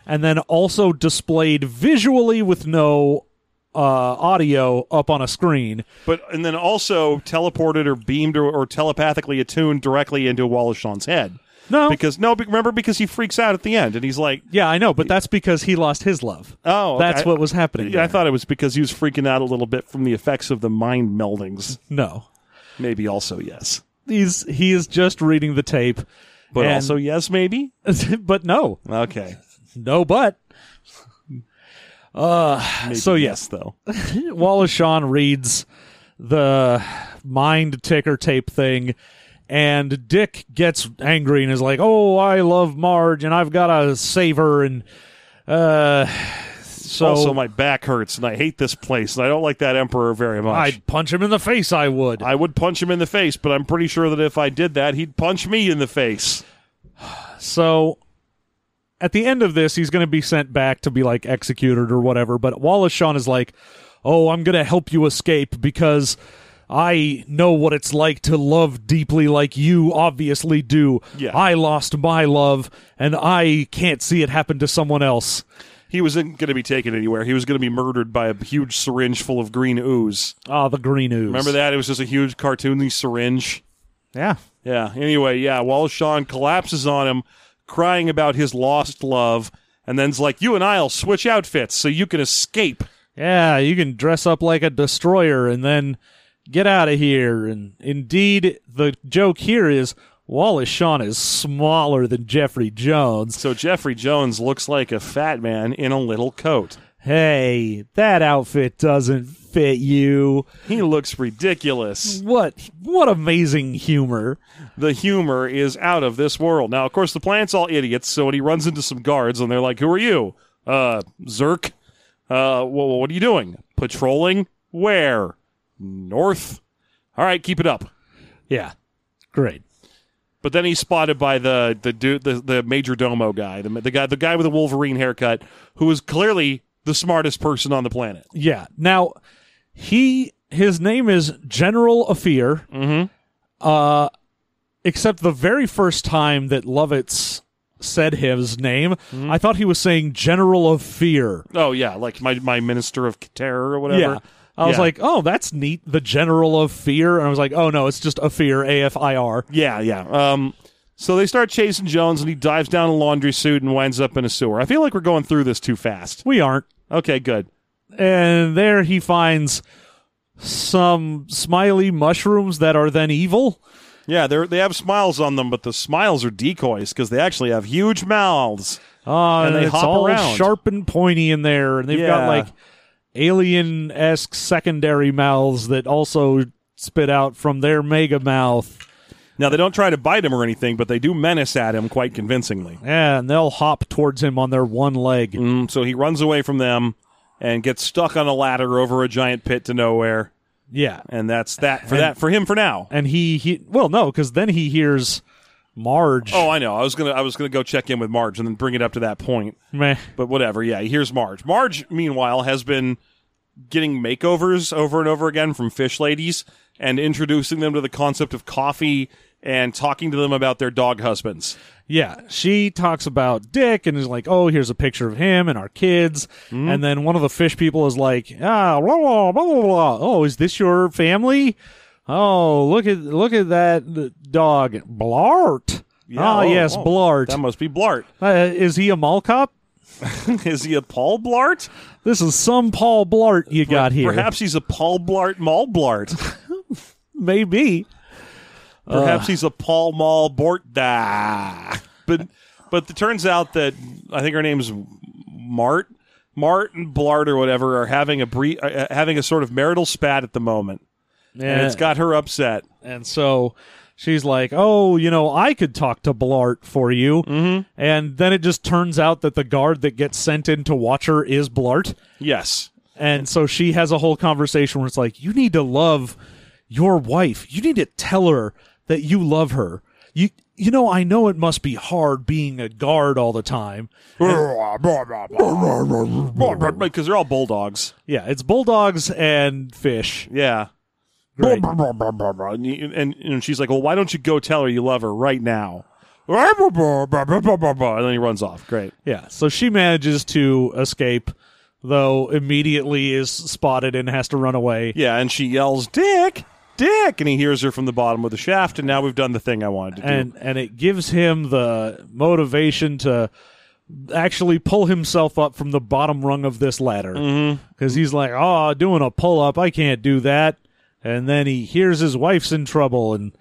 S1: and then also displayed visually with no uh, audio up on a screen.
S2: But and then also teleported or beamed or, or telepathically attuned directly into Wallace Shawn's head.
S1: No.
S2: Because no, be- remember because he freaks out at the end and he's like,
S1: Yeah, I know, but that's because he lost his love.
S2: "Oh, okay.
S1: That's what was happening.
S2: Yeah, I thought it was because he was freaking out a little bit from the effects of the mind meldings.
S1: No.
S2: Maybe also yes,
S1: He's he is just reading the tape.
S2: but
S1: And-
S2: also yes, maybe.
S1: but no.
S2: Okay,
S1: No but.
S2: Uh, maybe
S1: So,
S2: yes though.
S1: Wallace Shawn reads the mind ticker tape thing, and Dick gets angry and is like, "Oh, I love Marge, and I've got to save her." And uh, so
S2: also, my back hurts and I hate this place and I don't like that emperor very much.
S1: I'd punch him in the face. I would.
S2: I would punch him in the face, but I'm pretty sure that if I did that, he'd punch me in the face.
S1: So at the end of this, he's going to be sent back to be like executed or whatever. But Wallace Shawn is like, "Oh, I'm going to help you escape because." I know what it's like to love deeply like you obviously do.
S2: Yeah.
S1: I lost my love and I can't see it happen to someone else.
S2: He wasn't going to be taken anywhere. He was going to be murdered by a huge syringe full of green ooze.
S1: Ah, the green ooze.
S2: Remember that? It was just a huge cartoony syringe.
S1: Yeah.
S2: Yeah. Anyway, yeah. Wallace Shawn collapses on him, crying about his lost love, and then's like, "You and I'll switch outfits so you can escape."
S1: Yeah, you can dress up like a destroyer and then get out of here. And indeed, the joke here is Wallace Shawn is smaller than Jeffrey Jones.
S2: So Jeffrey Jones looks like a fat man in a little coat.
S1: Hey, that outfit doesn't fit you.
S2: He looks ridiculous.
S1: What what amazing humor.
S2: The humor is out of this world. Now, of course, the planet's all idiots. So when he runs into some guards, and they're like, "Who are you?" Uh, Zerk. Uh, what are you doing? Patrolling? Where? North. All right, keep it up.
S1: Yeah. Great.
S2: But then he's spotted by the the dude, the, the major domo guy, the, the guy, the guy with the Wolverine haircut, who is clearly the smartest person on the planet.
S1: Yeah. Now, he his name is General Afir. Mm-hmm. Uh, except the very first time that Lovitz said his name, I thought he was saying General of Fear.
S2: Oh yeah, like my my minister of terror or whatever.
S1: Yeah. I was
S2: Yeah.
S1: like, oh, that's neat. The General of Fear. And I was like, oh, no, it's just a fear, A F I R.
S2: Yeah, yeah. Um, so they start chasing Jones, and he dives down a laundry suit and winds up in a sewer. I feel like we're going through this too fast.
S1: We aren't.
S2: Okay, good.
S1: And there he finds some smiley mushrooms that are then evil.
S2: Yeah, they they have smiles on them, but the smiles are decoys because they actually have huge mouths.
S1: Uh,
S2: And they
S1: it's
S2: hop
S1: all
S2: around.
S1: sharp and pointy in there, and they've got like alien esque secondary mouths that also spit out from their mega mouth.
S2: Now they don't try to bite him or anything, but they do menace at him quite convincingly.
S1: Yeah, and they'll hop towards him on their one leg.
S2: Mm, so he runs away from them and gets stuck on a ladder over a giant pit to nowhere,
S1: Yeah.
S2: and that's that for that for him for now.
S1: And he, he well, no, because then he hears Marge.
S2: Oh, I know. I was gonna I was gonna go check in with Marge and then bring it up to that point.
S1: Meh.
S2: But whatever. Yeah, here's Marge. Marge, meanwhile, has been getting makeovers over and over again from fish ladies and introducing them to the concept of coffee and talking to them about their dog husbands.
S1: Yeah, she talks about Dick and is like, "Oh, here's a picture of him and our kids."
S2: Hmm?
S1: And then one of the fish people is like, "Ah, blah, blah, blah, blah, blah. oh, is this your family? Oh, look at look at that dog, Blart. ah,
S2: oh,
S1: yes,
S2: oh,
S1: Blart.
S2: That must be Blart.
S1: Uh, is he a mall cop?
S2: Is he a Paul Blart?
S1: This is some Paul Blart you got here.
S2: Perhaps he's a Paul Blart Mall Blart.
S1: maybe.
S2: Perhaps he's a Paul Mall Bort. But but it turns out that I think her name's Mart. Mart and Blart or whatever are having a bre- uh, having a sort of marital spat at the moment, and
S1: Yeah.
S2: it's got her upset.
S1: And so she's like, "Oh, you know, I could talk to Blart for you," mm-hmm. and then it just turns out that the guard that gets sent in to watch her is Blart,
S2: Yes.
S1: and so she has a whole conversation where it's like, "You need to love your wife. You need to tell her that you love her. You." You know, I know it must be hard being a guard all the time.
S2: Because they're all bulldogs.
S1: Yeah, it's bulldogs and fish.
S2: Yeah.
S1: Great.
S2: And, you- and, and she's like, well, why don't you go tell her you love her right now? And then he runs off. Great.
S1: Yeah, so she manages to escape, though immediately is spotted and has to run away.
S2: Yeah, and she yells, Dick, Dick. And he hears her from the bottom of the shaft, and now we've done the thing I wanted to do.
S1: And and it gives him the motivation to actually pull himself up from the bottom rung of this ladder
S2: Mm-hmm.
S1: because he's like, "Oh, doing a pull up, I can't do that." And then he hears his wife's in trouble, and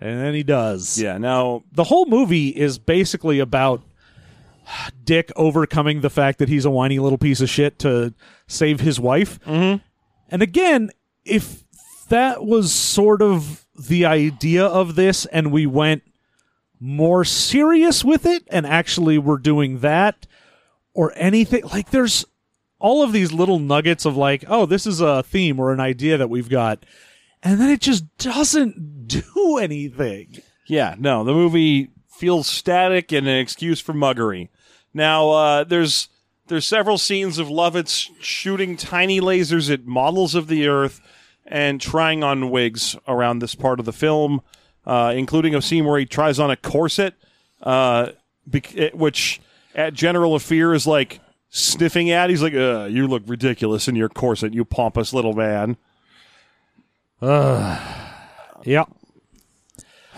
S1: and then he does.
S2: yeah, now,
S1: the whole movie is basically about Dick overcoming the fact that he's a whiny little piece of shit to save his wife. Mm-hmm. And again, if that was sort of the idea of this and we went more serious with it and actually were doing that or anything, like there's all of these little nuggets of like, oh, this is a theme or an idea that we've got. And then it just doesn't do anything.
S2: yeah, no, the movie feels static and an excuse for muggery. Now, uh, there's there's several scenes of Lovitz shooting tiny lasers at models of the Earth and trying on wigs around this part of the film, uh, including a scene where he tries on a corset, uh, bec- eh, which at General of Fear is like sniffing at. He's like, uh, "You look ridiculous in your corset, you pompous little man."
S1: Yeah.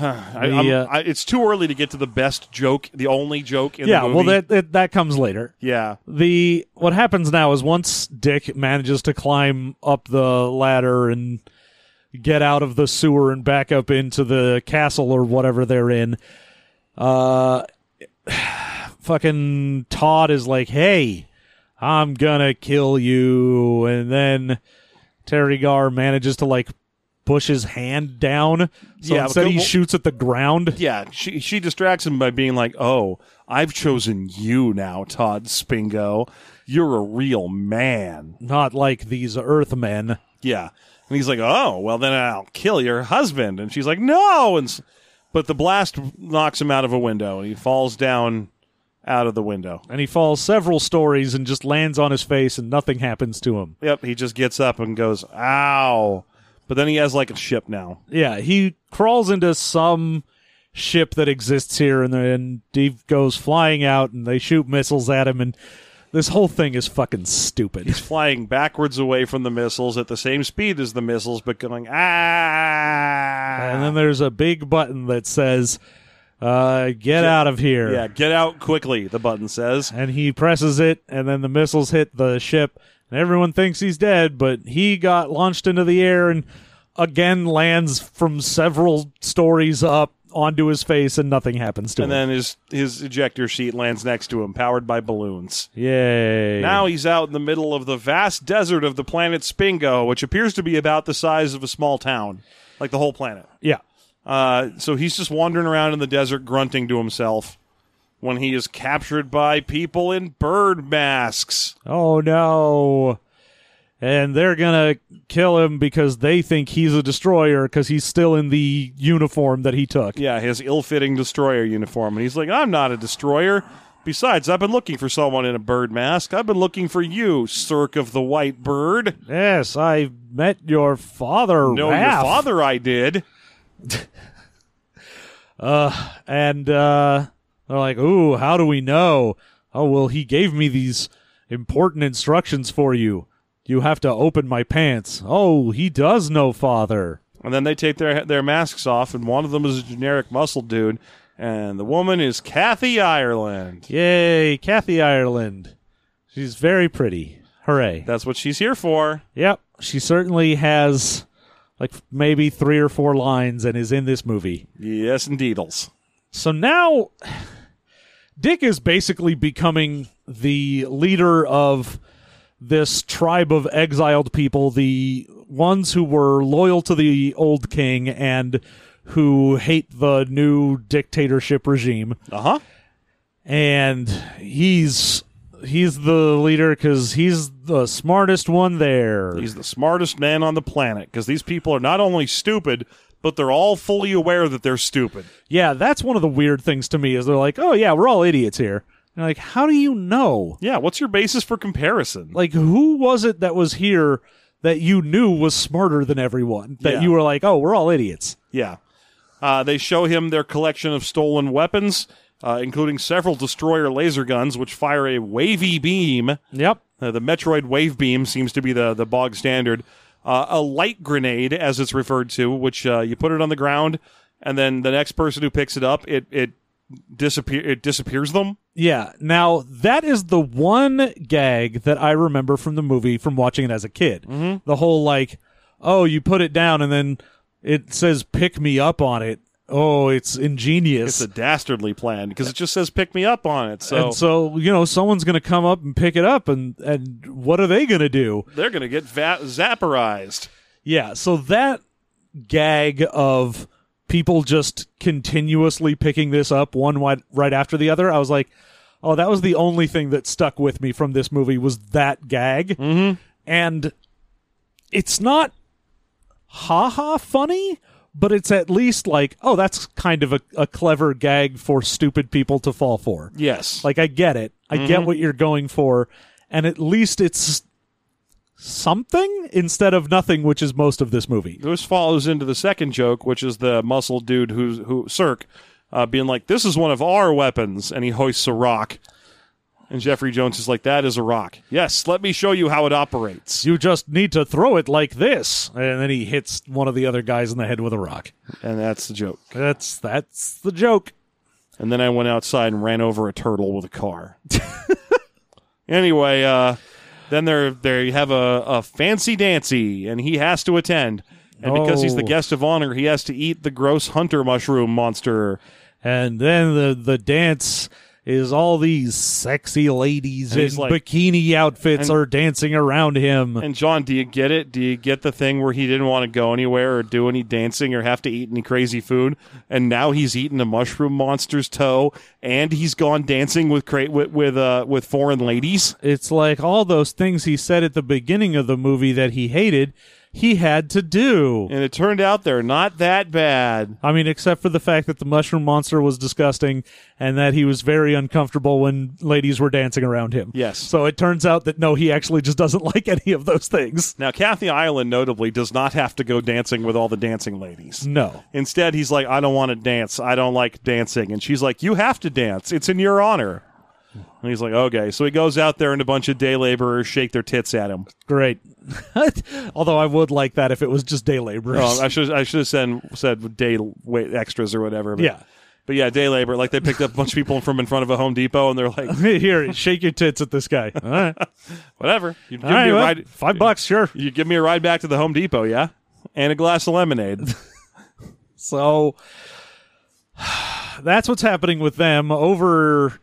S2: I,
S1: The, uh,
S2: I, it's too early to get to the best joke, the only joke in
S1: Yeah,
S2: the movie.
S1: well that, that that comes later.
S2: yeah,
S1: The what happens now is once Dick manages to climb up the ladder and get out of the sewer and back up into the castle or whatever they're in, uh fucking Todd is like, "Hey, I'm gonna kill you." And then Teri Garr manages to like push his hand down. So
S2: Yeah,
S1: instead he
S2: well-
S1: shoots at the ground.
S2: yeah. She she distracts him by being like, "Oh, I've chosen you now, Todd Spengo. You're a real man."
S1: Not like these Earthmen.
S2: Yeah, and he's like, "Oh, well then I'll kill your husband." And she's like, "No," and s- but the blast knocks him out of a window, and he falls down out of the window.
S1: and he falls several stories and just lands on his face and nothing happens to him.
S2: Yep, he just gets up and goes, "Ow!" But then he has like a ship now.
S1: Yeah, he crawls into some ship that exists here and then he goes flying out and they shoot missiles at him and this whole thing is fucking stupid.
S2: He's flying backwards away from the missiles at the same speed as the missiles, but going ah.
S1: and then there's a big button that says uh, get out of here.
S2: yeah, get out quickly. The button says.
S1: And he presses it and then the missiles hit the ship and everyone thinks he's dead, but he got launched into the air and again lands from several stories up onto his face and nothing happens to
S2: And
S1: him.
S2: And then his his ejector seat lands next to him, powered by balloons.
S1: Yay.
S2: Now he's out in the middle of the vast desert of the planet Spengo, which appears to be about the size of a small town, like the whole planet.
S1: yeah.
S2: Uh, so he's just wandering around in the desert, grunting to himself, when he is captured by people in bird masks.
S1: Oh no. And they're going to kill him because they think he's a destroyer because he's still in the uniform that he took.
S2: Yeah, his ill-fitting destroyer uniform, and he's like, "I'm not a destroyer. Besides, I've been looking for someone in a bird mask. I've been looking for you, Sirk of the White Bird.
S1: Yes, I met your father.
S2: No,
S1: Raff.
S2: your father, I did.
S1: and uh, they're like, "Ooh, how do we know?" Oh, well, he gave me these important instructions for you. You have to open my pants. Oh, he does know father.
S2: And then they take their their masks off, and one of them is a generic muscle dude, and the woman is Kathy Ireland.
S1: Yay, Kathy Ireland. She's very pretty. Hooray.
S2: That's what she's here for.
S1: Yep, she certainly has like maybe three or four lines and is in this movie.
S2: Yes, indeedles.
S1: So now Dick is basically becoming the leader of this tribe of exiled people, the ones who were loyal to the old king and who hate the new dictatorship regime,
S2: Uh huh.
S1: and he's he's the leader because he's the smartest one there.
S2: He's the smartest man on the planet because these people are not only stupid, but they're all fully aware that they're stupid.
S1: Yeah, that's one of the weird things to me is they're like, oh yeah, we're all idiots here. And like, how do you know?
S2: Yeah, what's your basis for comparison?
S1: Like, who was it that was here that you knew was smarter than everyone? That
S2: Yeah.
S1: you were like, oh, we're all idiots.
S2: Yeah. Uh, they show him their collection of stolen weapons, uh, including several destroyer laser guns, which fire a wavy beam.
S1: Yep.
S2: Uh, the Metroid wave beam seems to be the, the bog standard. Uh, a light grenade, as it's referred to, which uh, you put it on the ground, and then the next person who picks it up, it it disappear it disappears them.
S1: Yeah. Now that is the one gag that I remember from the movie from watching it as a kid. Mm-hmm. The whole like, oh, you put it down and then it says "pick me up" on it. Oh, it's ingenious.
S2: It's a dastardly plan because it just says "pick me up" on it. So,
S1: and so you know someone's going to come up and pick it up, and and what are they going to do?
S2: they're going to get va- zapperized.
S1: Yeah. So that gag of people just continuously picking this up one right after the other, I was like, oh, that was the only thing that stuck with me from this movie was that gag, mm-hmm. and it's not ha ha funny. But it's at least like, oh, that's kind of a, a clever gag for stupid people to fall for.
S2: Yes,
S1: Like I get it. I get what you're going for, and at least it's something instead of nothing, which is most of this movie.
S2: this follows into the second joke, which is the muscle dude who's who Sirk uh, being like, "This is one of our weapons," and he hoists a rock. And Jeffrey Jones is like, "That is a rock. Yes, let me show you how it operates."
S1: You just need to throw it like this, and then he hits one of the other guys in the head with a rock.
S2: And that's the joke.
S1: That's that's the joke.
S2: And then I went outside and ran over a turtle with a car. anyway, uh, then they're they have a, a fancy dancy, and he has to attend. And because he's the
S1: Oh.
S2: guest of honor, he has to eat the gross hunter mushroom monster.
S1: And then the the dance is all these sexy ladies in
S2: like-
S1: bikini outfits
S2: and-
S1: are dancing around him.
S2: And John, do you get it? Do you get the thing where he didn't want to go anywhere or do any dancing or have to eat any crazy food, and now he's eaten a mushroom monster's toe, and he's gone dancing with cra- with with, uh, with foreign ladies?
S1: it's like all those things he said at the beginning of the movie that he hated, he had to do.
S2: And it turned out they're not that bad.
S1: I mean, except for the fact that the mushroom monster was disgusting and that he was very uncomfortable when ladies were dancing around him.
S2: Yes.
S1: So it turns out that no, he actually just doesn't like any of those things.
S2: Now, Kathy Ireland notably does not have to go dancing with all the dancing ladies.
S1: No.
S2: Instead, he's like, I don't want to dance. I don't like dancing. And she's like, You have to dance. It's in your honor. And he's like, Okay. So he goes out there and a bunch of day laborers shake their tits at him.
S1: Great. Although I would like that if it was just day laborers.
S2: Oh, I should I should have said said day wait extras or whatever. But,
S1: Yeah.
S2: But yeah, day labor. Like they picked up a bunch of people from in front of a Home Depot, and they're like,
S1: Here, shake your tits at this guy. All right.
S2: "Whatever, you give
S1: right,
S2: me a
S1: well,
S2: ride.
S1: five bucks, sure.
S2: You give me a ride back to the Home Depot, yeah, and a glass of lemonade."
S1: So that's what's happening with them over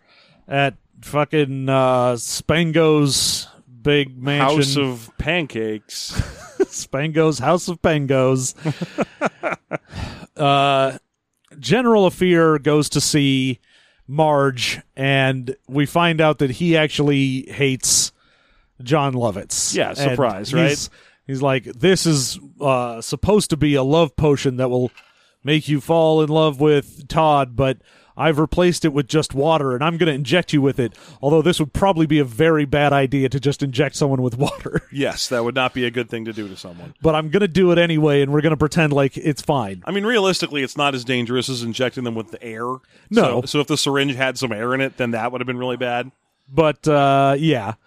S1: at fucking uh, Spango's big mansion.
S2: House of pancakes.
S1: Spango's House of Pangos. uh, General Afir goes to see Marge, and we find out that he actually hates Jon Lovitz.
S2: Yeah,
S1: And
S2: surprise,
S1: he's-
S2: right?
S1: He's like, this is uh, supposed to be a love potion that will make you fall in love with Todd, but I've replaced it with just water, and I'm going to inject you with it. Although this would probably be a very bad idea to just inject someone with water.
S2: yes, that would not be a good thing to do to someone.
S1: but I'm gonna do it anyway, and we're gonna pretend like it's fine.
S2: I mean, realistically, it's not as dangerous as injecting them with the air.
S1: No.
S2: So, so if the syringe had some air in it, then that would have been really bad.
S1: But uh, yeah.
S2: But,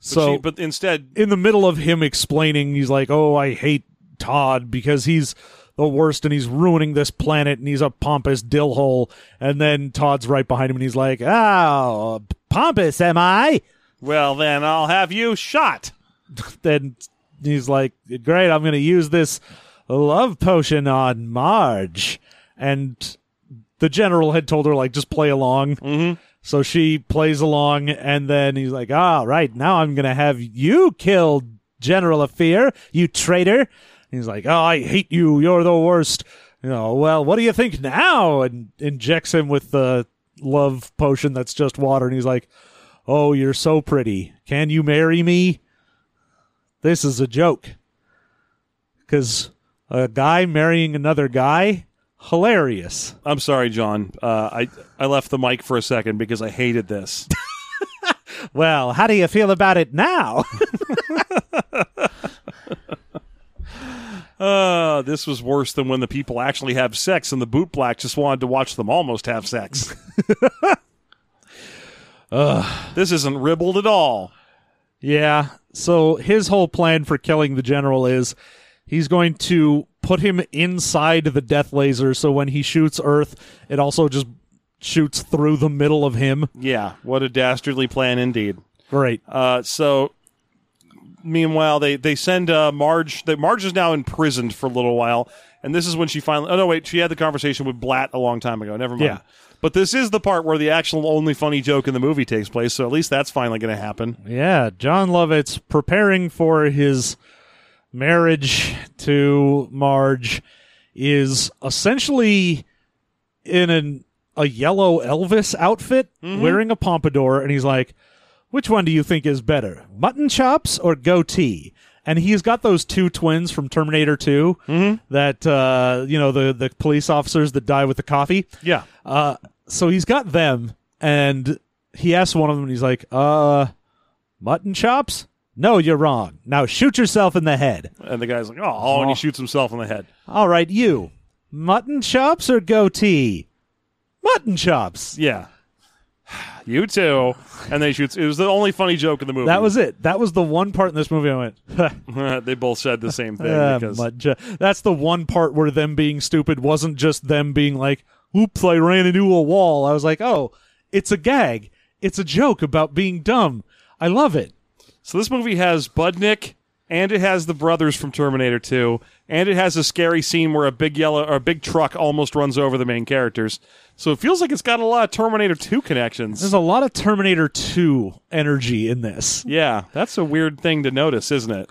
S1: So
S2: she, but instead,
S1: in the middle of him explaining, he's like, "Oh, I hate Todd because he's the worst, and he's ruining this planet, and he's a pompous dillhole." And then Todd's right behind him, and he's like, "Oh, pompous am I?"
S2: well, then I'll have you shot.
S1: Then he's like, "Great, I'm gonna use this love potion on Marge," and the general had told her like, "Just play along."
S2: Mm-hmm.
S1: So she plays along, and then he's like, "Ah, right now I'm gonna have you killed, General of Fear, you traitor." He's like, "Oh, I hate you. You're the worst." you know, well, what do you think now? And injects him with the love potion that's just water. And he's like, oh, you're so pretty. Can you marry me? This is a joke. Because a guy marrying another guy, hilarious.
S2: I'm sorry, John. Uh, I I left the mic for a second because I hated this.
S1: Well, how do you feel about it now?
S2: Uh, this was worse than when the people actually have sex and the boot black just wanted to watch them almost have sex. This isn't ribbled at all.
S1: yeah. So his whole plan for killing the general is he's going to put him inside the death laser so when he shoots Earth, it also just shoots through the middle of him.
S2: Yeah, what a dastardly plan indeed.
S1: Great.
S2: Uh, so, meanwhile, they they send uh, Marge. The, Marge is now imprisoned for a little while, and this is when she finally. Oh no, wait, she had the conversation with Blatt a long time ago. Never mind.
S1: Yeah.
S2: But this is the part where the actual only funny joke in the movie takes place. So at least that's finally going to happen.
S1: Yeah, Jon Lovitz's preparing for his marriage to Marge is essentially in an, a yellow Elvis outfit wearing a pompadour and he's like, "Which one do you think is better? Mutton chops or goatee?" And he's got those two twins from Terminator 2 that uh, you know the the police officers that die with the coffee.
S2: Yeah.
S1: Uh, so he's got them, and he asks one of them, and he's like, "Uh, mutton chops? No, you're wrong. Now shoot yourself in the head.
S2: And the guy's like, oh, and he shoots himself in the head.
S1: All right, you, mutton chops or goatee? Mutton chops.
S2: Yeah. You too. And they shoots. It was the only funny joke in the movie.
S1: That was it. That was the one part in this movie I went.
S2: they both said the same thing
S1: "Ah,
S2: because
S1: mutton cho-" That's the one part where them being stupid wasn't just them being like, "Oops, I ran into a wall." I was like, "Oh, it's a gag. It's a joke about being dumb." I love it.
S2: So this movie has Budnick and it has the brothers from Terminator 2 and it has a scary scene where a big yellow or a big truck almost runs over the main characters. So it feels like it's got a lot of Terminator 2 connections.
S1: There's a lot of Terminator 2 energy in this.
S2: yeah, that's a weird thing to notice, isn't it?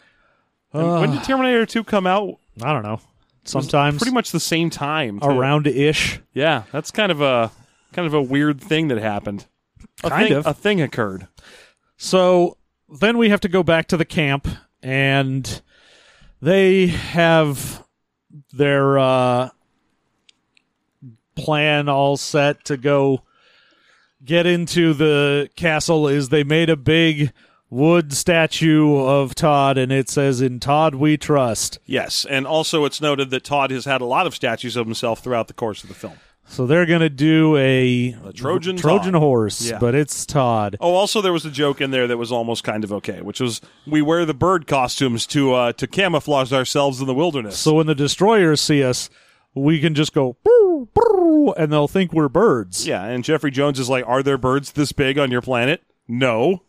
S2: And when did Terminator 2 come out?
S1: I don't know. Sometimes
S2: Pretty much the same time. too.
S1: around ish.
S2: Yeah, that's kind of a kind of a weird thing that happened. A
S1: Kind
S2: thing,
S1: of.
S2: a thing occurred.
S1: So then we have to go back to the camp, and they have their uh, plan all set to go get into the castle. Is they made a big wood statue of Todd, and it says, "In Todd we trust."
S2: Yes, and also it's noted that Todd has had a lot of statues of himself throughout the course of the film.
S1: So they're gonna do a,
S2: Trojan
S1: Trojan
S2: Todd.
S1: horse,
S2: Yeah.
S1: but it's Todd.
S2: Oh, also there was a joke in there that was almost kind of okay, which was we wear the bird costumes to uh, to camouflage ourselves in the wilderness.
S1: So when the destroyers see us, we can just go, and they'll think we're birds.
S2: yeah, and Jeffrey Jones is like, "Are there birds this big on your planet?" No.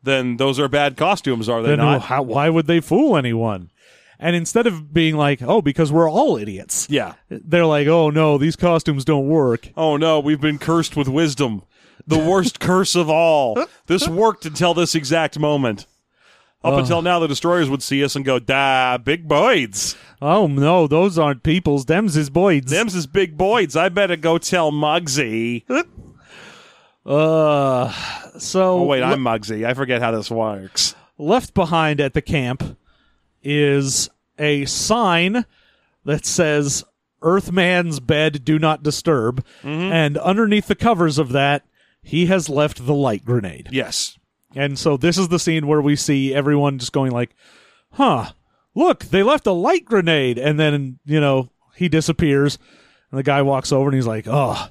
S2: Then those are bad costumes, are they
S1: Then
S2: not?
S1: how, why would they fool anyone? And instead of being like, oh, because we're all idiots,
S2: yeah.
S1: they're like, oh no, these costumes don't work.
S2: Oh no, we've been cursed with wisdom. The worst curse of all. This worked until this exact moment. Up until now, the destroyers would see us and go, "Da, big boys.
S1: Oh no, those aren't peoples. Them's is boys.
S2: Them's is big boys. I better go tell Muggsy."
S1: Uh, so
S2: Oh wait, I'm Muggsy. I forget how this works.
S1: left behind at the camp is a sign that says Earthman's bed do not disturb. Mm-hmm. And underneath the covers of that, he has left the light grenade.
S2: Yes.
S1: And so this is the scene where we see everyone just going like, "Huh, look, they left a light grenade." And then, you know, he disappears. And the guy walks over and he's like, "Oh,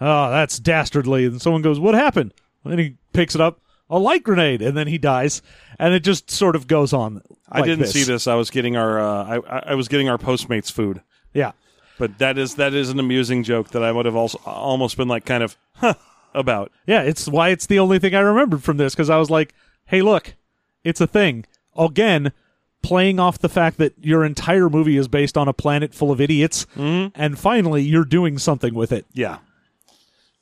S1: oh, that's dastardly." And someone goes, "What happened?" And he picks it up, a light grenade, and then he dies. And it just sort of goes on.
S2: I
S1: like
S2: didn't see
S1: this.
S2: this. I was getting our uh, I, I- was getting our Postmates food.
S1: Yeah.
S2: But that is that is an amusing joke that I would have also almost been like kind of huh about.
S1: Yeah, it's why it's the only thing I remembered from this because I was like, "Hey, look, it's a thing." Again, playing off the fact that your entire movie is based on a planet full of idiots, and finally you're doing something with it.
S2: Yeah.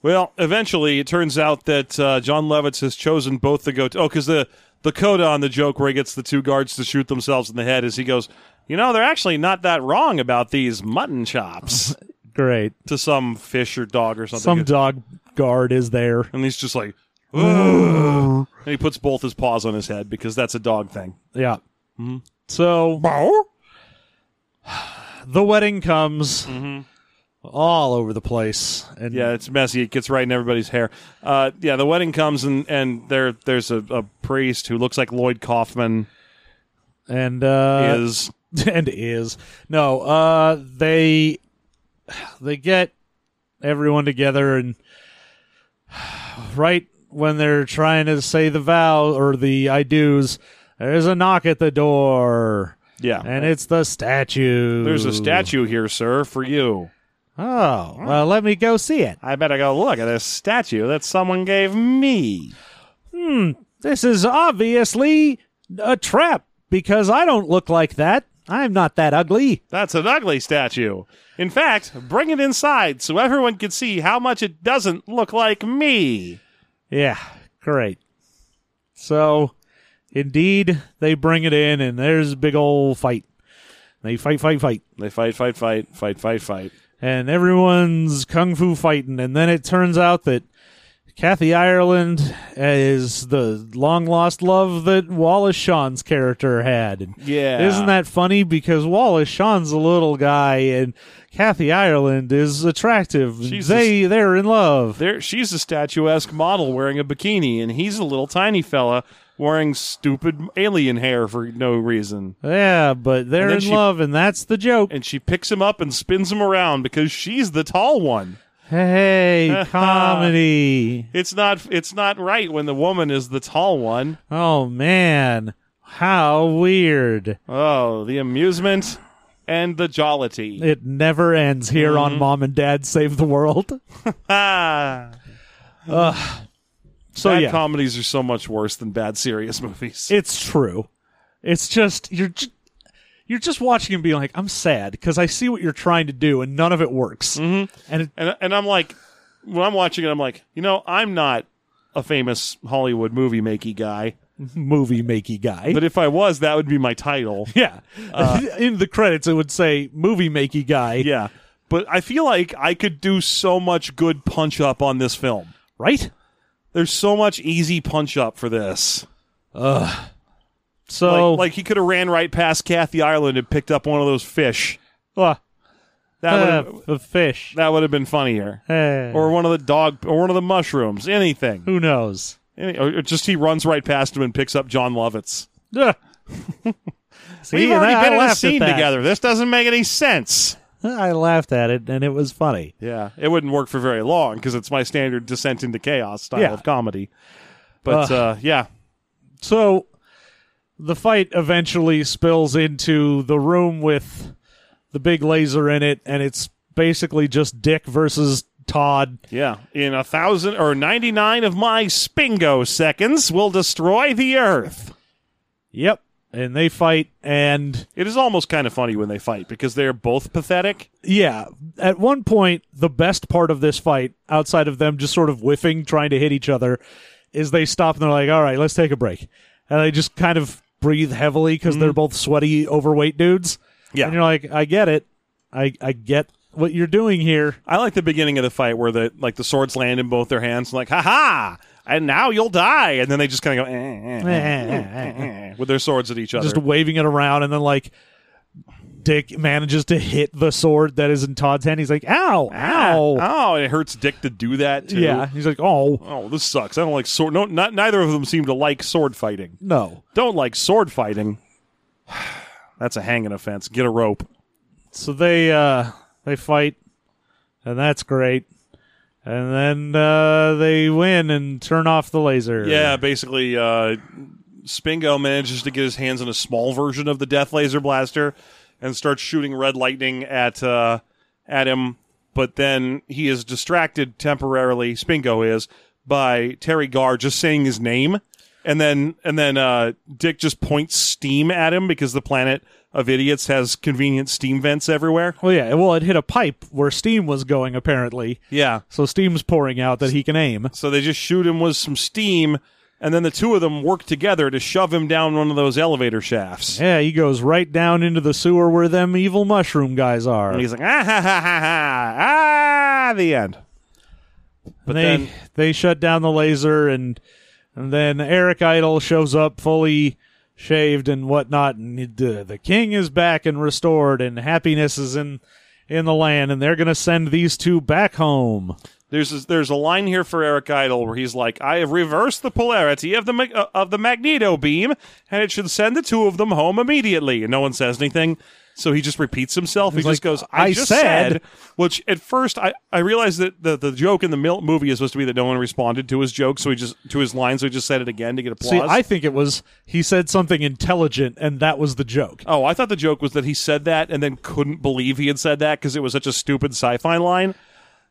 S2: Well, eventually, it turns out that uh, Jon Lovitz has chosen both the go. Oh, because the the coda on the joke where he gets the two guards to shoot themselves in the head is he goes, you know, they're actually not that wrong about these mutton chops
S1: Great.
S2: to some fish or dog or something.
S1: Some dog guard is there.
S2: and he's just like, "Ugh." and he puts both his paws on his head because that's a dog thing.
S1: Yeah. So the wedding comes all over the place, and
S2: Yeah, it's messy. It gets right in everybody's hair. Uh, yeah, the wedding comes and and there there's a, a priest who looks like Lloyd Kaufman
S1: and uh,
S2: is
S1: and is no. Uh, they they get everyone together, and right when they're trying to say the vow or the I do's, there's a knock at the door,
S2: yeah.
S1: and it's the statue.
S2: There's a statue here, sir, for you.
S1: Oh, well, let me go see it.
S2: I better go look at this statue that someone gave me.
S1: Hmm, this is obviously a trap because I don't look like that. I'm not that ugly.
S2: That's an ugly statue. In fact, bring it inside so everyone can see how much it doesn't look like me.
S1: Yeah, great. So, indeed, they bring it in, and there's a big old fight. They fight, fight, fight,
S2: They fight, fight, fight, fight, fight, fight.
S1: And everyone's kung fu fighting. And then it turns out that Kathy Ireland is the long lost love that Wallace Shawn's character had.
S2: Yeah.
S1: Isn't that funny? Because Wallace Shawn's a little guy, and Kathy Ireland is attractive.
S2: She's
S1: they they're in love.
S2: There, she's a statuesque model wearing a bikini, and he's a little tiny fella wearing stupid alien hair for no reason.
S1: Yeah, but they're
S2: And then
S1: in
S2: she-
S1: love, and that's the joke.
S2: And she picks him up and spins him around because she's the tall one.
S1: Hey, comedy.
S2: It's not. It's not right when the woman is the tall one.
S1: Oh man, how weird.
S2: Oh, the amusement and the jollity.
S1: It never ends here on
S2: Mm-hmm.
S1: Mom and Dad Save the World.
S2: Ah,
S1: So
S2: bad
S1: yeah,
S2: comedies are so much worse than bad serious movies.
S1: it's true. It's just you're just, you're just watching and being like, I'm sad because I see what you're trying to do and none of it works. Mm-hmm. And it,
S2: and and I'm like, when I'm watching it, I'm like, you know, I'm not a famous Hollywood movie makey guy,
S1: movie makey guy.
S2: but if I was, that would be my title.
S1: yeah, in the credits it would say movie makey guy.
S2: Yeah. But I feel like I could do so much good punch up on this film.
S1: right.
S2: There's so much easy punch up for this.
S1: So
S2: Like, like he could have ran right past Kathy Ireland and picked up one of those fish.
S1: uh,
S2: That
S1: uh,
S2: would
S1: fish.
S2: that would have been funnier.
S1: Eh,
S2: Or one of the dog or one of the mushrooms. Anything.
S1: who knows?
S2: Any, or just he runs right past him and picks up Jon Lovitz.
S1: Ugh. See,
S2: We've already been in a scene together. This doesn't make any sense.
S1: I laughed at it, and it was funny.
S2: Yeah, it wouldn't work for very long because it's my standard descent into chaos style
S1: Yeah.
S2: of comedy. But uh, yeah,
S1: So the fight eventually spills into the room with the big laser in it, and it's basically just Dick versus Todd.
S2: yeah. In a thousand or ninety nine of my Spengo seconds, will destroy the Earth.
S1: Yep. And they fight, and
S2: It is almost kind of funny when they fight because they're both pathetic.
S1: yeah, at one point, the best part of this fight, outside of them just sort of whiffing, trying to hit each other, is they stop and they're like, all right, let's take a break. And they just kind of breathe heavily because they're mm. both sweaty, overweight dudes.
S2: Yeah.
S1: And you're like, I get it. I, I get what you're doing here.
S2: I like the beginning of the fight where the like the swords land in both their hands, like ha ha, and now you'll die, and then they just kind of go eh, eh, eh, eh, eh, with their swords at each other.
S1: just waving it around, and then like Dick manages to hit the sword that is in Todd's hand. He's like, "Ow, ow!"
S2: Oh, and it hurts Dick to do that too.
S1: yeah, he's like, "Oh
S2: Oh, this sucks. I don't like sword. No, not neither of them seem to like sword fighting.
S1: no!"
S2: Don't like sword fighting. That's a hanging offense. Get a rope.
S1: So they uh they fight, and that's great. And then uh, they win and turn off the laser.
S2: Yeah, basically, uh, Spengo manages to get his hands on a small version of the Death Laser Blaster and starts shooting red lightning at uh, at him. But then he is distracted temporarily. Spengo is by Teri Garr just saying his name, and then and then uh, Dick just points steam at him because the planet of idiots has convenient steam vents everywhere.
S1: Well, yeah. Well, it hit a pipe where steam was going apparently,
S2: Yeah.
S1: so steam's pouring out that he can aim.
S2: So they just shoot him with some steam, and then the two of them work together to shove him down one of those elevator shafts.
S1: Yeah, he goes right down into the sewer where them evil mushroom guys are.
S2: And he's like, ah, ha, ha, ha, ha, ah, the end. But
S1: they
S2: then,
S1: they shut down the laser and and then Eric Idle shows up fully shaved and whatnot and the, the king is back and restored and happiness is in in the land and they're gonna send these two back home.
S2: There's a, there's a line here for Eric Idle where he's like, "I have reversed the polarity of the uh, of the magneto beam, and it should send the two of them home immediately." And no one says anything, so he just repeats himself. He
S1: like,
S2: just goes, "I,
S1: "I
S2: just
S1: said."
S2: said," which at first I I realized that the the joke in the mil- movie is supposed to be that no one responded to his joke, so he just to his line, so he just said it again to get applause.
S1: See, I think it was he said something intelligent and that was the joke.
S2: Oh, I thought the joke was that he said that and then couldn't believe he had said that because it was such a stupid sci-fi line.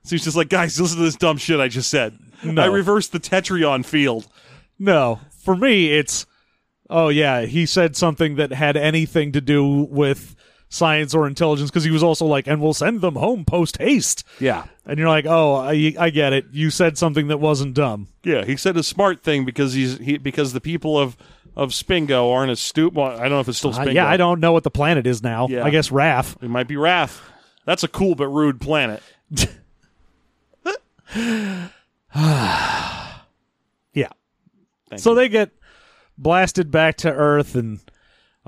S2: So he's just like, guys, listen to this dumb shit I just said.
S1: No.
S2: I reversed the Tetrion field.
S1: No, for me, it's oh yeah, he said something that had anything to do with science or intelligence because he was also like, and we'll send them home post haste.
S2: Yeah.
S1: And you're like, oh, I, I get it. You said something that wasn't dumb.
S2: Yeah, he said a smart thing because he's he because the people of of Spengo aren't as stupid. Well, I don't know if it's still
S1: Uh,
S2: Spengo.
S1: yeah, I don't know what the planet is now.
S2: Yeah.
S1: I guess Raff.
S2: It might be Raff. That's a cool but rude planet.
S1: Yeah.
S2: Thank
S1: so
S2: you.
S1: they get blasted back to Earth, and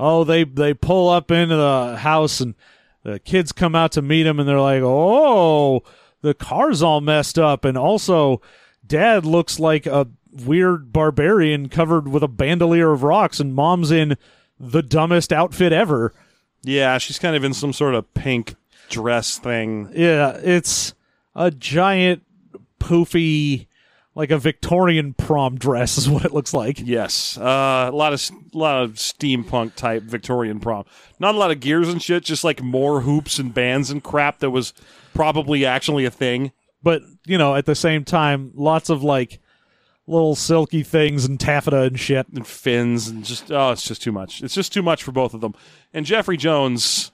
S1: oh, they they pull up into the house, and the kids come out to meet them, and they're like, "Oh, the car's all messed up," and also, Dad looks like a weird barbarian covered with a bandolier of rocks, and Mom's in the dumbest outfit ever.
S2: Yeah, she's kind of in some sort of pink dress thing.
S1: Yeah, it's a giant poofy. Like a Victorian prom dress is what it looks like.
S2: Yes, uh, a lot of a lot of steampunk type Victorian prom. Not a lot of gears and shit. Just like more hoops and bands and crap that was probably actually a thing.
S1: but you know at the same time lots of like little silky things and taffeta and shit
S2: and fins and just oh it's just too much it's just too much for both of them and jeffrey jones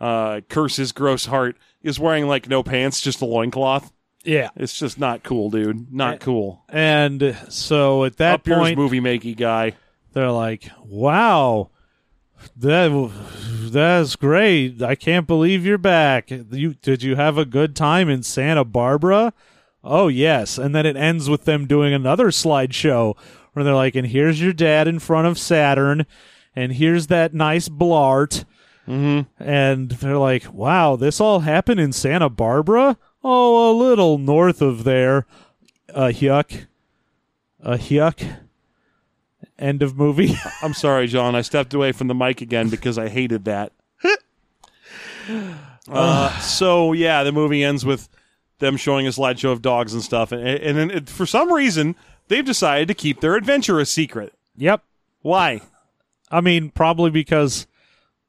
S2: uh curse his gross heart is wearing like no pants just a loincloth
S1: yeah.
S2: It's just not cool dude. Not cool.
S1: and so at that
S2: up
S1: point
S2: movie makey guy.
S1: they're like wow. That that's great. I can't believe you're back. You did you have a good time in santa barbara? Oh yes. And then it ends with them doing another slideshow where they're like and here's your dad in front of saturn and here's that nice blart. Mm-hmm. And they're like, "Wow, this all happened in Santa Barbara? Oh, a little north of there." A yuck, a yuck. End of movie.
S2: i'm sorry john i stepped away from the mic again because i hated that uh, so yeah the movie ends with them showing a slideshow of dogs and stuff and, and then it, for some reason they've decided to keep their adventure a secret
S1: yep.
S2: why
S1: I mean, probably because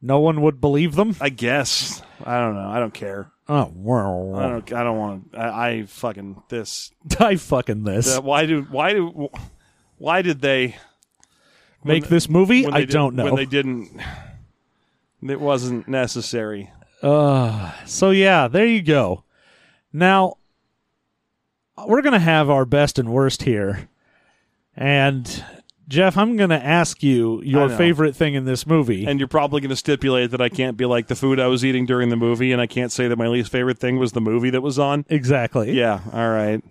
S1: no one would believe them.
S2: I guess. I don't know. I don't care.
S1: Oh,
S2: I don't. I don't want to. I, I fucking this.
S1: I fucking this.
S2: Uh, why do? Why do? Why did they
S1: Make this movie?
S2: when
S1: I don't know.
S2: When they didn't. It wasn't necessary.
S1: Uh, so yeah, there you go. Now we're gonna have our best and worst here, and Jeff, I'm gonna ask you your favorite thing in this movie.
S2: And you're probably going to stipulate that I can't be like the food I was eating during the movie, and I can't say that my least favorite thing was the movie that was on.
S1: exactly.
S2: Yeah. All right.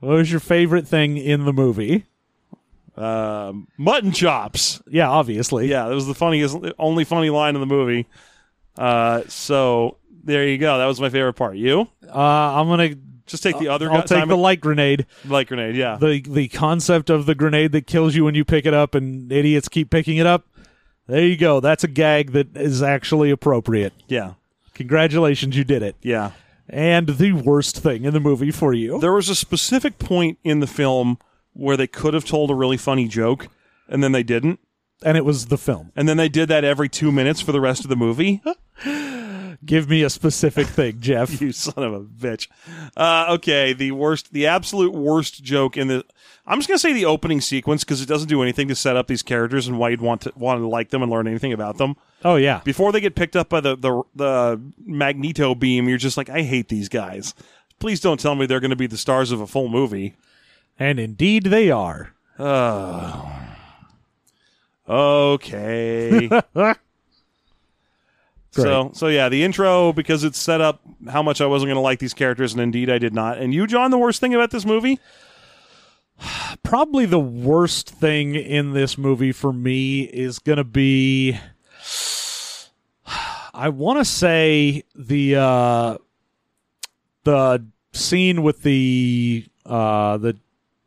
S1: What was your favorite thing in the movie?
S2: Um, mutton chops.
S1: Yeah, obviously.
S2: Yeah, that was the funniest, only funny line in the movie. Uh, so there you go. That was my favorite part. You
S1: Uh, I'm gonna.
S2: Just take the other.
S1: I'll
S2: gu-
S1: take the light grenade.
S2: light grenade. Yeah.
S1: The the concept of the grenade that kills you when you pick it up, and idiots keep picking it up. There you go. That's a gag that is actually appropriate.
S2: yeah.
S1: Congratulations, you did it.
S2: Yeah.
S1: And the worst thing in the movie for you.
S2: There was a specific point in the film where they could have told a really funny joke, and then they didn't.
S1: and it was the film.
S2: And then they did that every two minutes for the rest of the movie.
S1: Give me a specific thing, Jeff.
S2: you son of a bitch. Uh, okay, the worst, the absolute worst joke in the. I'm just gonna say the opening sequence because it doesn't do anything to set up these characters and why you'd want to want to like them and learn anything about them.
S1: Oh yeah,
S2: Before they get picked up by the the, the magneto beam, you're just like, I hate these guys. Please don't tell me they're going to be the stars of a full movie.
S1: and indeed they are.
S2: Oh. Okay. so so yeah, the intro because it's set up how much I wasn't going to like these characters, and indeed I did not. And you, John, the worst thing about this movie?
S1: Probably the worst thing in this movie for me is going to be. I want to say the uh, the scene with the uh, the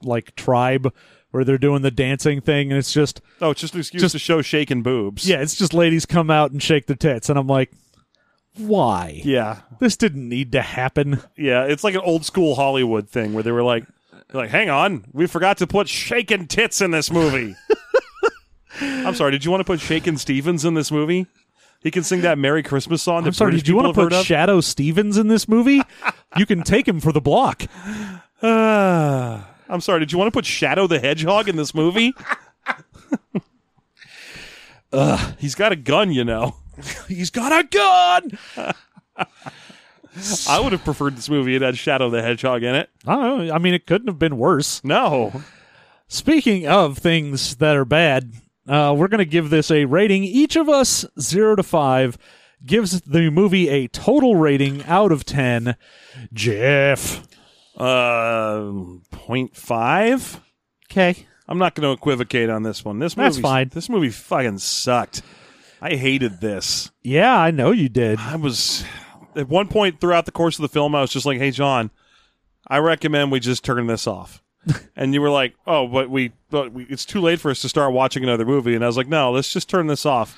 S1: like tribe where they're doing the dancing thing, and it's just
S2: Oh, it's just an excuse
S1: Just-
S2: to show shaking boobs.
S1: yeah, it's just ladies come out and shake their tits, and I'm like, why?
S2: yeah,
S1: This didn't need to happen.
S2: yeah. It's like an old school Hollywood thing where they were like, like, hang on, we forgot to put shaking tits in this movie. I'm sorry. Did you want to put Shakin' Stevens in this movie? He can sing that "Merry Christmas" song. that
S1: I'm sorry,
S2: British
S1: did you want to put? Shadoe Stevens in this movie? you can take him for the block.
S2: I'm sorry. Did you want to put Shadow the Hedgehog in this movie? Ugh, he's got a gun, you know.
S1: He's got a gun.
S2: I would have preferred this movie it had Shadow the Hedgehog in it.
S1: I, don't know, I mean, it couldn't have been worse.
S2: No.
S1: Speaking of things that are bad, uh, we're going to give this a rating. Each of us, zero to five, gives the movie a total rating out of 10. Jeff.
S2: Uh, point five.
S1: Okay.
S2: I'm not going to equivocate on this one. This movie,
S1: That's fine.
S2: This movie fucking sucked. I hated this.
S1: Yeah, I know you did.
S2: I was at one point throughout the course of the film, I was just like, "Hey, John, I recommend we just turn this off." and you were like, "Oh, but we, but we, it's too late for us to start watching another movie." And I was like, "No, let's just turn this off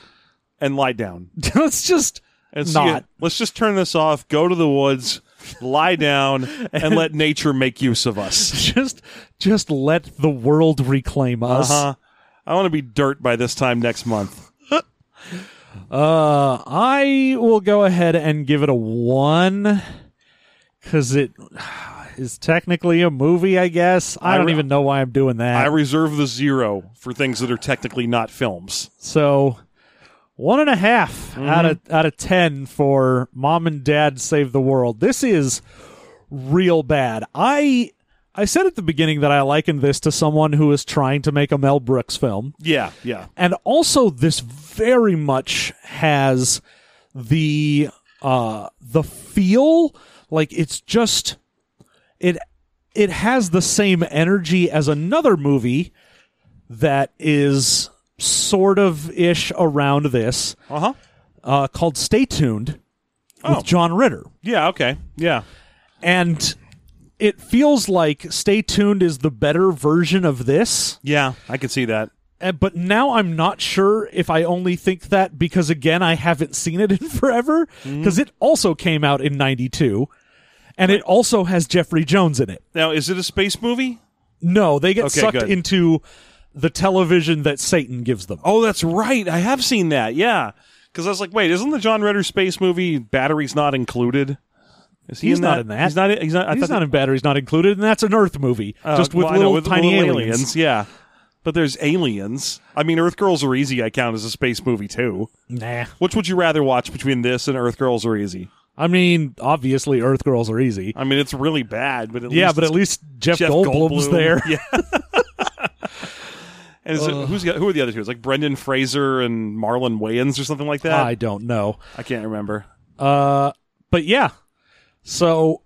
S2: and lie down
S1: Let's just
S2: and see
S1: not.
S2: it. Let's just turn this off. Go to the woods, lie down, and let nature make use of us."
S1: Just, just let the world reclaim us.
S2: Uh huh. I want to be dirt by this time next month.
S1: Uh, I will go ahead and give it a one because it is technically a movie. I guess I,
S2: I
S1: don't
S2: re-
S1: even know why I'm doing that.
S2: I reserve the zero for things that are technically not films.
S1: so one and a half out of out of ten for Mom and Dad Save the World. This is real bad. I I said at the beginning that I likened this to someone who is trying to make a Mel Brooks film.
S2: Yeah, yeah.
S1: and also this very much has the uh the feel like it's just it it has the same energy as another movie that is sort of ish around this
S2: Uh huh.
S1: uh called Stay Tuned
S2: Oh.
S1: with John Ritter
S2: Yeah. Okay. Yeah.
S1: and it feels like Stay Tuned is the better version of this
S2: Yeah. I can see that.
S1: Uh, but now I'm not sure if I only think that because again I haven't seen it in forever
S2: Mm-hmm.
S1: because it also came out in 92 and it also has Jeffrey Jones in it.
S2: Now, is it a space movie?
S1: No, they get
S2: Okay,
S1: sucked
S2: good.
S1: into the television that Satan gives them.
S2: Oh, that's right. I have seen that. Yeah. Because I was like, wait, isn't the John Ritter space movie Batteries Not Included? Is he
S1: He's
S2: in
S1: not
S2: that?
S1: in that.
S2: He's not. He's not. I
S1: He's not in Batteries Not Included and that's an Earth movie
S2: uh,
S1: just with
S2: well, I know,
S1: little
S2: with
S1: tiny
S2: little
S1: aliens.
S2: Yeah. But there's aliens. I mean, Earth Girls Are Easy. I count as a space movie too.
S1: Nah.
S2: Which would you rather watch between this and Earth Girls Are Easy?
S1: I mean, obviously Earth Girls are easy.
S2: I mean, it's really bad, but at
S1: Yeah,
S2: least
S1: but at least Jeff,
S2: Jeff
S1: Goldblum's
S2: Goldblum.
S1: there.
S2: Yeah. and is it, who's who are the other two? It's like Brendan Fraser and Marlon Wayans or something like that.
S1: I don't know.
S2: I can't remember.
S1: Uh, but yeah. So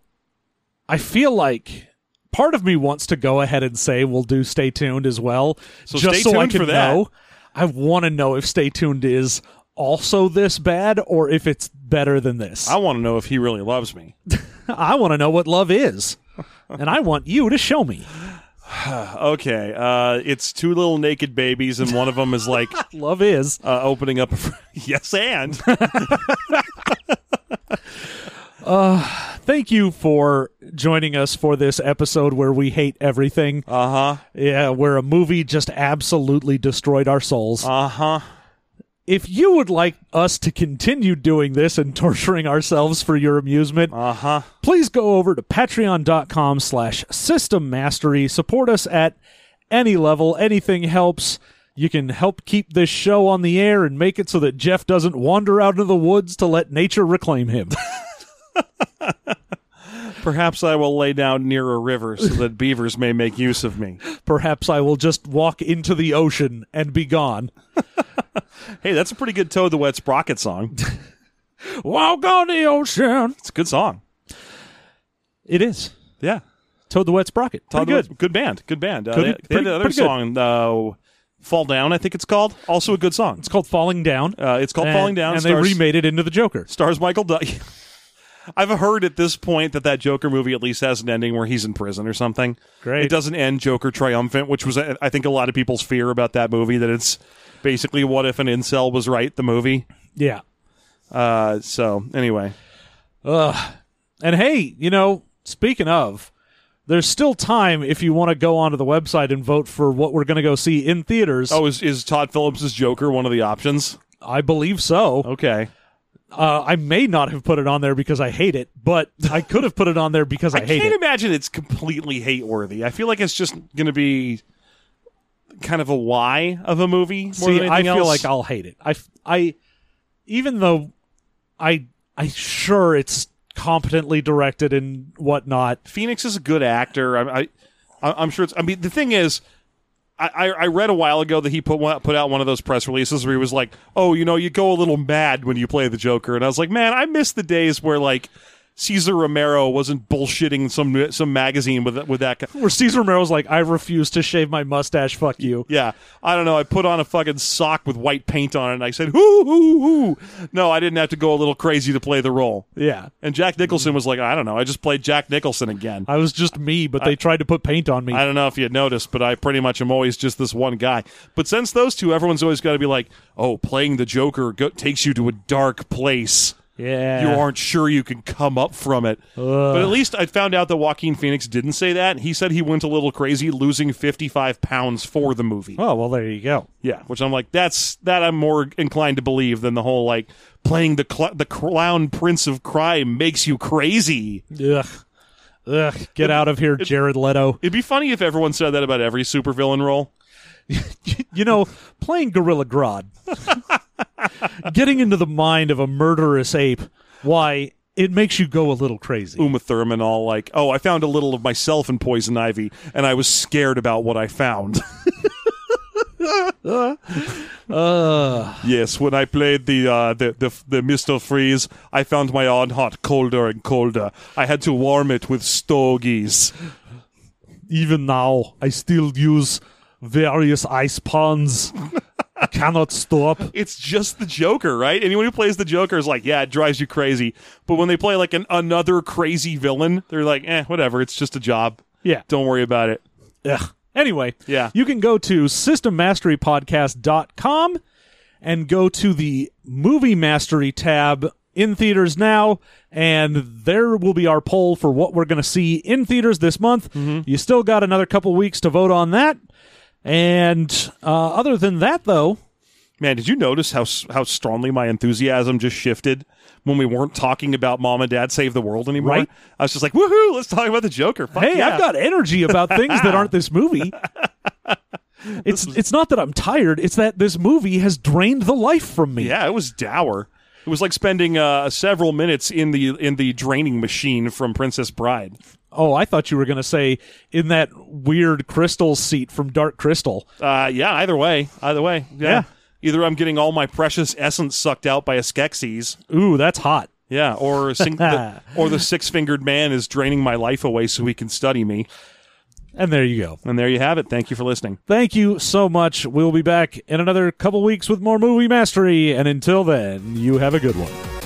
S1: I feel like part of me wants to go ahead and say we'll do Stay Tuned as well,
S2: So
S1: just
S2: stay
S1: so I
S2: tuned
S1: can
S2: for that.
S1: know. I want to know if Stay Tuned is also this bad or if it's better than this.
S2: I want to know if he really loves me.
S1: I want to know what love is, and I want you to show me.
S2: Okay, uh, it's two little naked babies, and one of them is like
S1: Love is.
S2: uh, opening up. A fr- yes, and
S1: Thank you for joining us for this episode where we hate everything.
S2: uh huh,
S1: Yeah, where a movie just absolutely destroyed our souls.
S2: uh huh.
S1: If you would like us to continue doing this and torturing ourselves for your amusement,
S2: Uh huh.
S1: please go over to patreon.com slash system mastery. Support us at any level. Anything helps. You can help keep this show on the air and make it so that Jeff doesn't wander out into the woods to let nature reclaim him.
S2: Perhaps I will lay down near a river so that beavers may make use of me.
S1: Perhaps I will just walk into the ocean and be gone.
S2: Hey, that's a pretty good Toad the Wet Sprocket song.
S1: Walk on the ocean.
S2: It's a good song.
S1: It is.
S2: Yeah.
S1: Toad the Wet Sprocket. Pretty
S2: the
S1: good.
S2: Wet- good band. Good band. Uh,
S1: Pretty-
S2: they, they had another song, uh, Fall Down, I think it's called. Also a good song.
S1: It's called Falling Down.
S2: Uh, it's called
S1: and,
S2: Falling Down.
S1: And
S2: stars,
S1: they remade it into the Joker.
S2: stars Michael Doug. I've heard at this point that that Joker movie at least has an ending where he's in prison or something.
S1: Great.
S2: It doesn't end Joker triumphant, which was, I think, a lot of people's fear about that movie. That it's basically what if an incel was right, the movie.
S1: Yeah.
S2: Uh, so anyway,
S1: Ugh. And hey, you know, speaking of, there's still time if you want to go onto the website and vote for what we're going to go see in theaters.
S2: oh, is is Todd Phillips' Joker one of the options?
S1: I believe so.
S2: Okay,
S1: Uh, I may not have put it on there because I hate it, but I could have put it on there because I,
S2: I
S1: hate
S2: can't
S1: it.
S2: imagine it's completely hate worthy. I feel like it's just going to be kind of a why of a movie. More
S1: See,
S2: than
S1: I feel
S2: else.
S1: like I'll hate it. I, I, even though I, I sure it's competently directed and whatnot.
S2: Phoenix is a good actor. I, I I'm sure it's. I mean, the thing is. I, I read a while ago that he put one, put out one of those press releases where he was like, "Oh, you know, you go a little mad when you play the Joker," and I was like, "Man, I miss the days where like Cesar Romero wasn't bullshitting some some magazine with with that." guy.
S1: Where Cesar Romero's like, I refuse to shave my mustache. Fuck you.
S2: Yeah, I don't know. I put on a fucking sock with white paint on it, and I said, "Hoo hoo hoo." No, I didn't have to go a little crazy to play the role.
S1: Yeah.
S2: And Jack Nicholson was like, "I don't know. I just played Jack Nicholson again."
S1: I was just me, but they tried to put paint on me.
S2: I don't know if you noticed, but I pretty much am always just this one guy. But since those two, everyone's always got to be like, "Oh, playing the Joker go- takes you to a dark place.
S1: Yeah.
S2: You aren't sure you can come up from it." But at least I found out that Joaquin Phoenix didn't say that. He said he went a little crazy, losing fifty-five pounds for the movie.
S1: Oh well, there you go.
S2: Yeah, which I'm like, that's that I'm more inclined to believe than the whole like playing the cl- the clown prince of crime makes you crazy.
S1: Ugh. Ugh. Get out of here, Jared Leto.
S2: It'd be funny if everyone said that about every supervillain role.
S1: You know, playing Gorilla Grodd, getting into the mind of a murderous ape. Why? It makes you go a little crazy.
S2: Uma Thurman all like, "Oh, I found a little of myself in Poison Ivy, and I was scared about what I found."
S1: Uh,
S2: yes, when I played the uh, the the, the Mister Freeze, I found my own heart colder and colder. I had to warm it with stogies.
S1: even now, I still use various ice ponds. I cannot stop.
S2: It's just the Joker, right? Anyone who plays the Joker is like, "Yeah, it drives you crazy." But when they play like an another crazy villain, they're like, "Eh, whatever. It's just a job.
S1: Yeah.
S2: Don't worry about it."
S1: Ugh. Anyway,
S2: Yeah.
S1: you can go to systemmasterypodcast.com and go to the movie mastery tab in theaters now and there will be our poll for what we're going to see in theaters this month you still got another couple weeks to vote on that and uh, other than that though
S2: Man, did you notice how how strongly my enthusiasm just shifted when we weren't talking about Mom and Dad Save the World anymore?
S1: Right.
S2: I was just like, "Woohoo! Let's talk about the Joker." Fuck
S1: hey
S2: yeah.
S1: i've got energy about things that aren't this movie it's it's not that i'm tired it's that this movie has drained the life from me
S2: Yeah, it was dour. It was like spending uh, several minutes in the in the draining machine from Princess Bride.
S1: Oh, I thought you were going to say in that weird crystal seat from Dark Crystal.
S2: Uh, yeah, either way, either way, yeah.
S1: Yeah.
S2: Either I'm getting all my precious essence sucked out by a Skeksis,
S1: Ooh, that's hot.
S2: yeah, or sing- the, or the six fingered man is draining my life away so he can study me.
S1: And there you go.
S2: And there you have it. Thank you for listening.
S1: Thank you so much. We'll be back in another couple weeks with more movie mastery. And until then, you have a good one.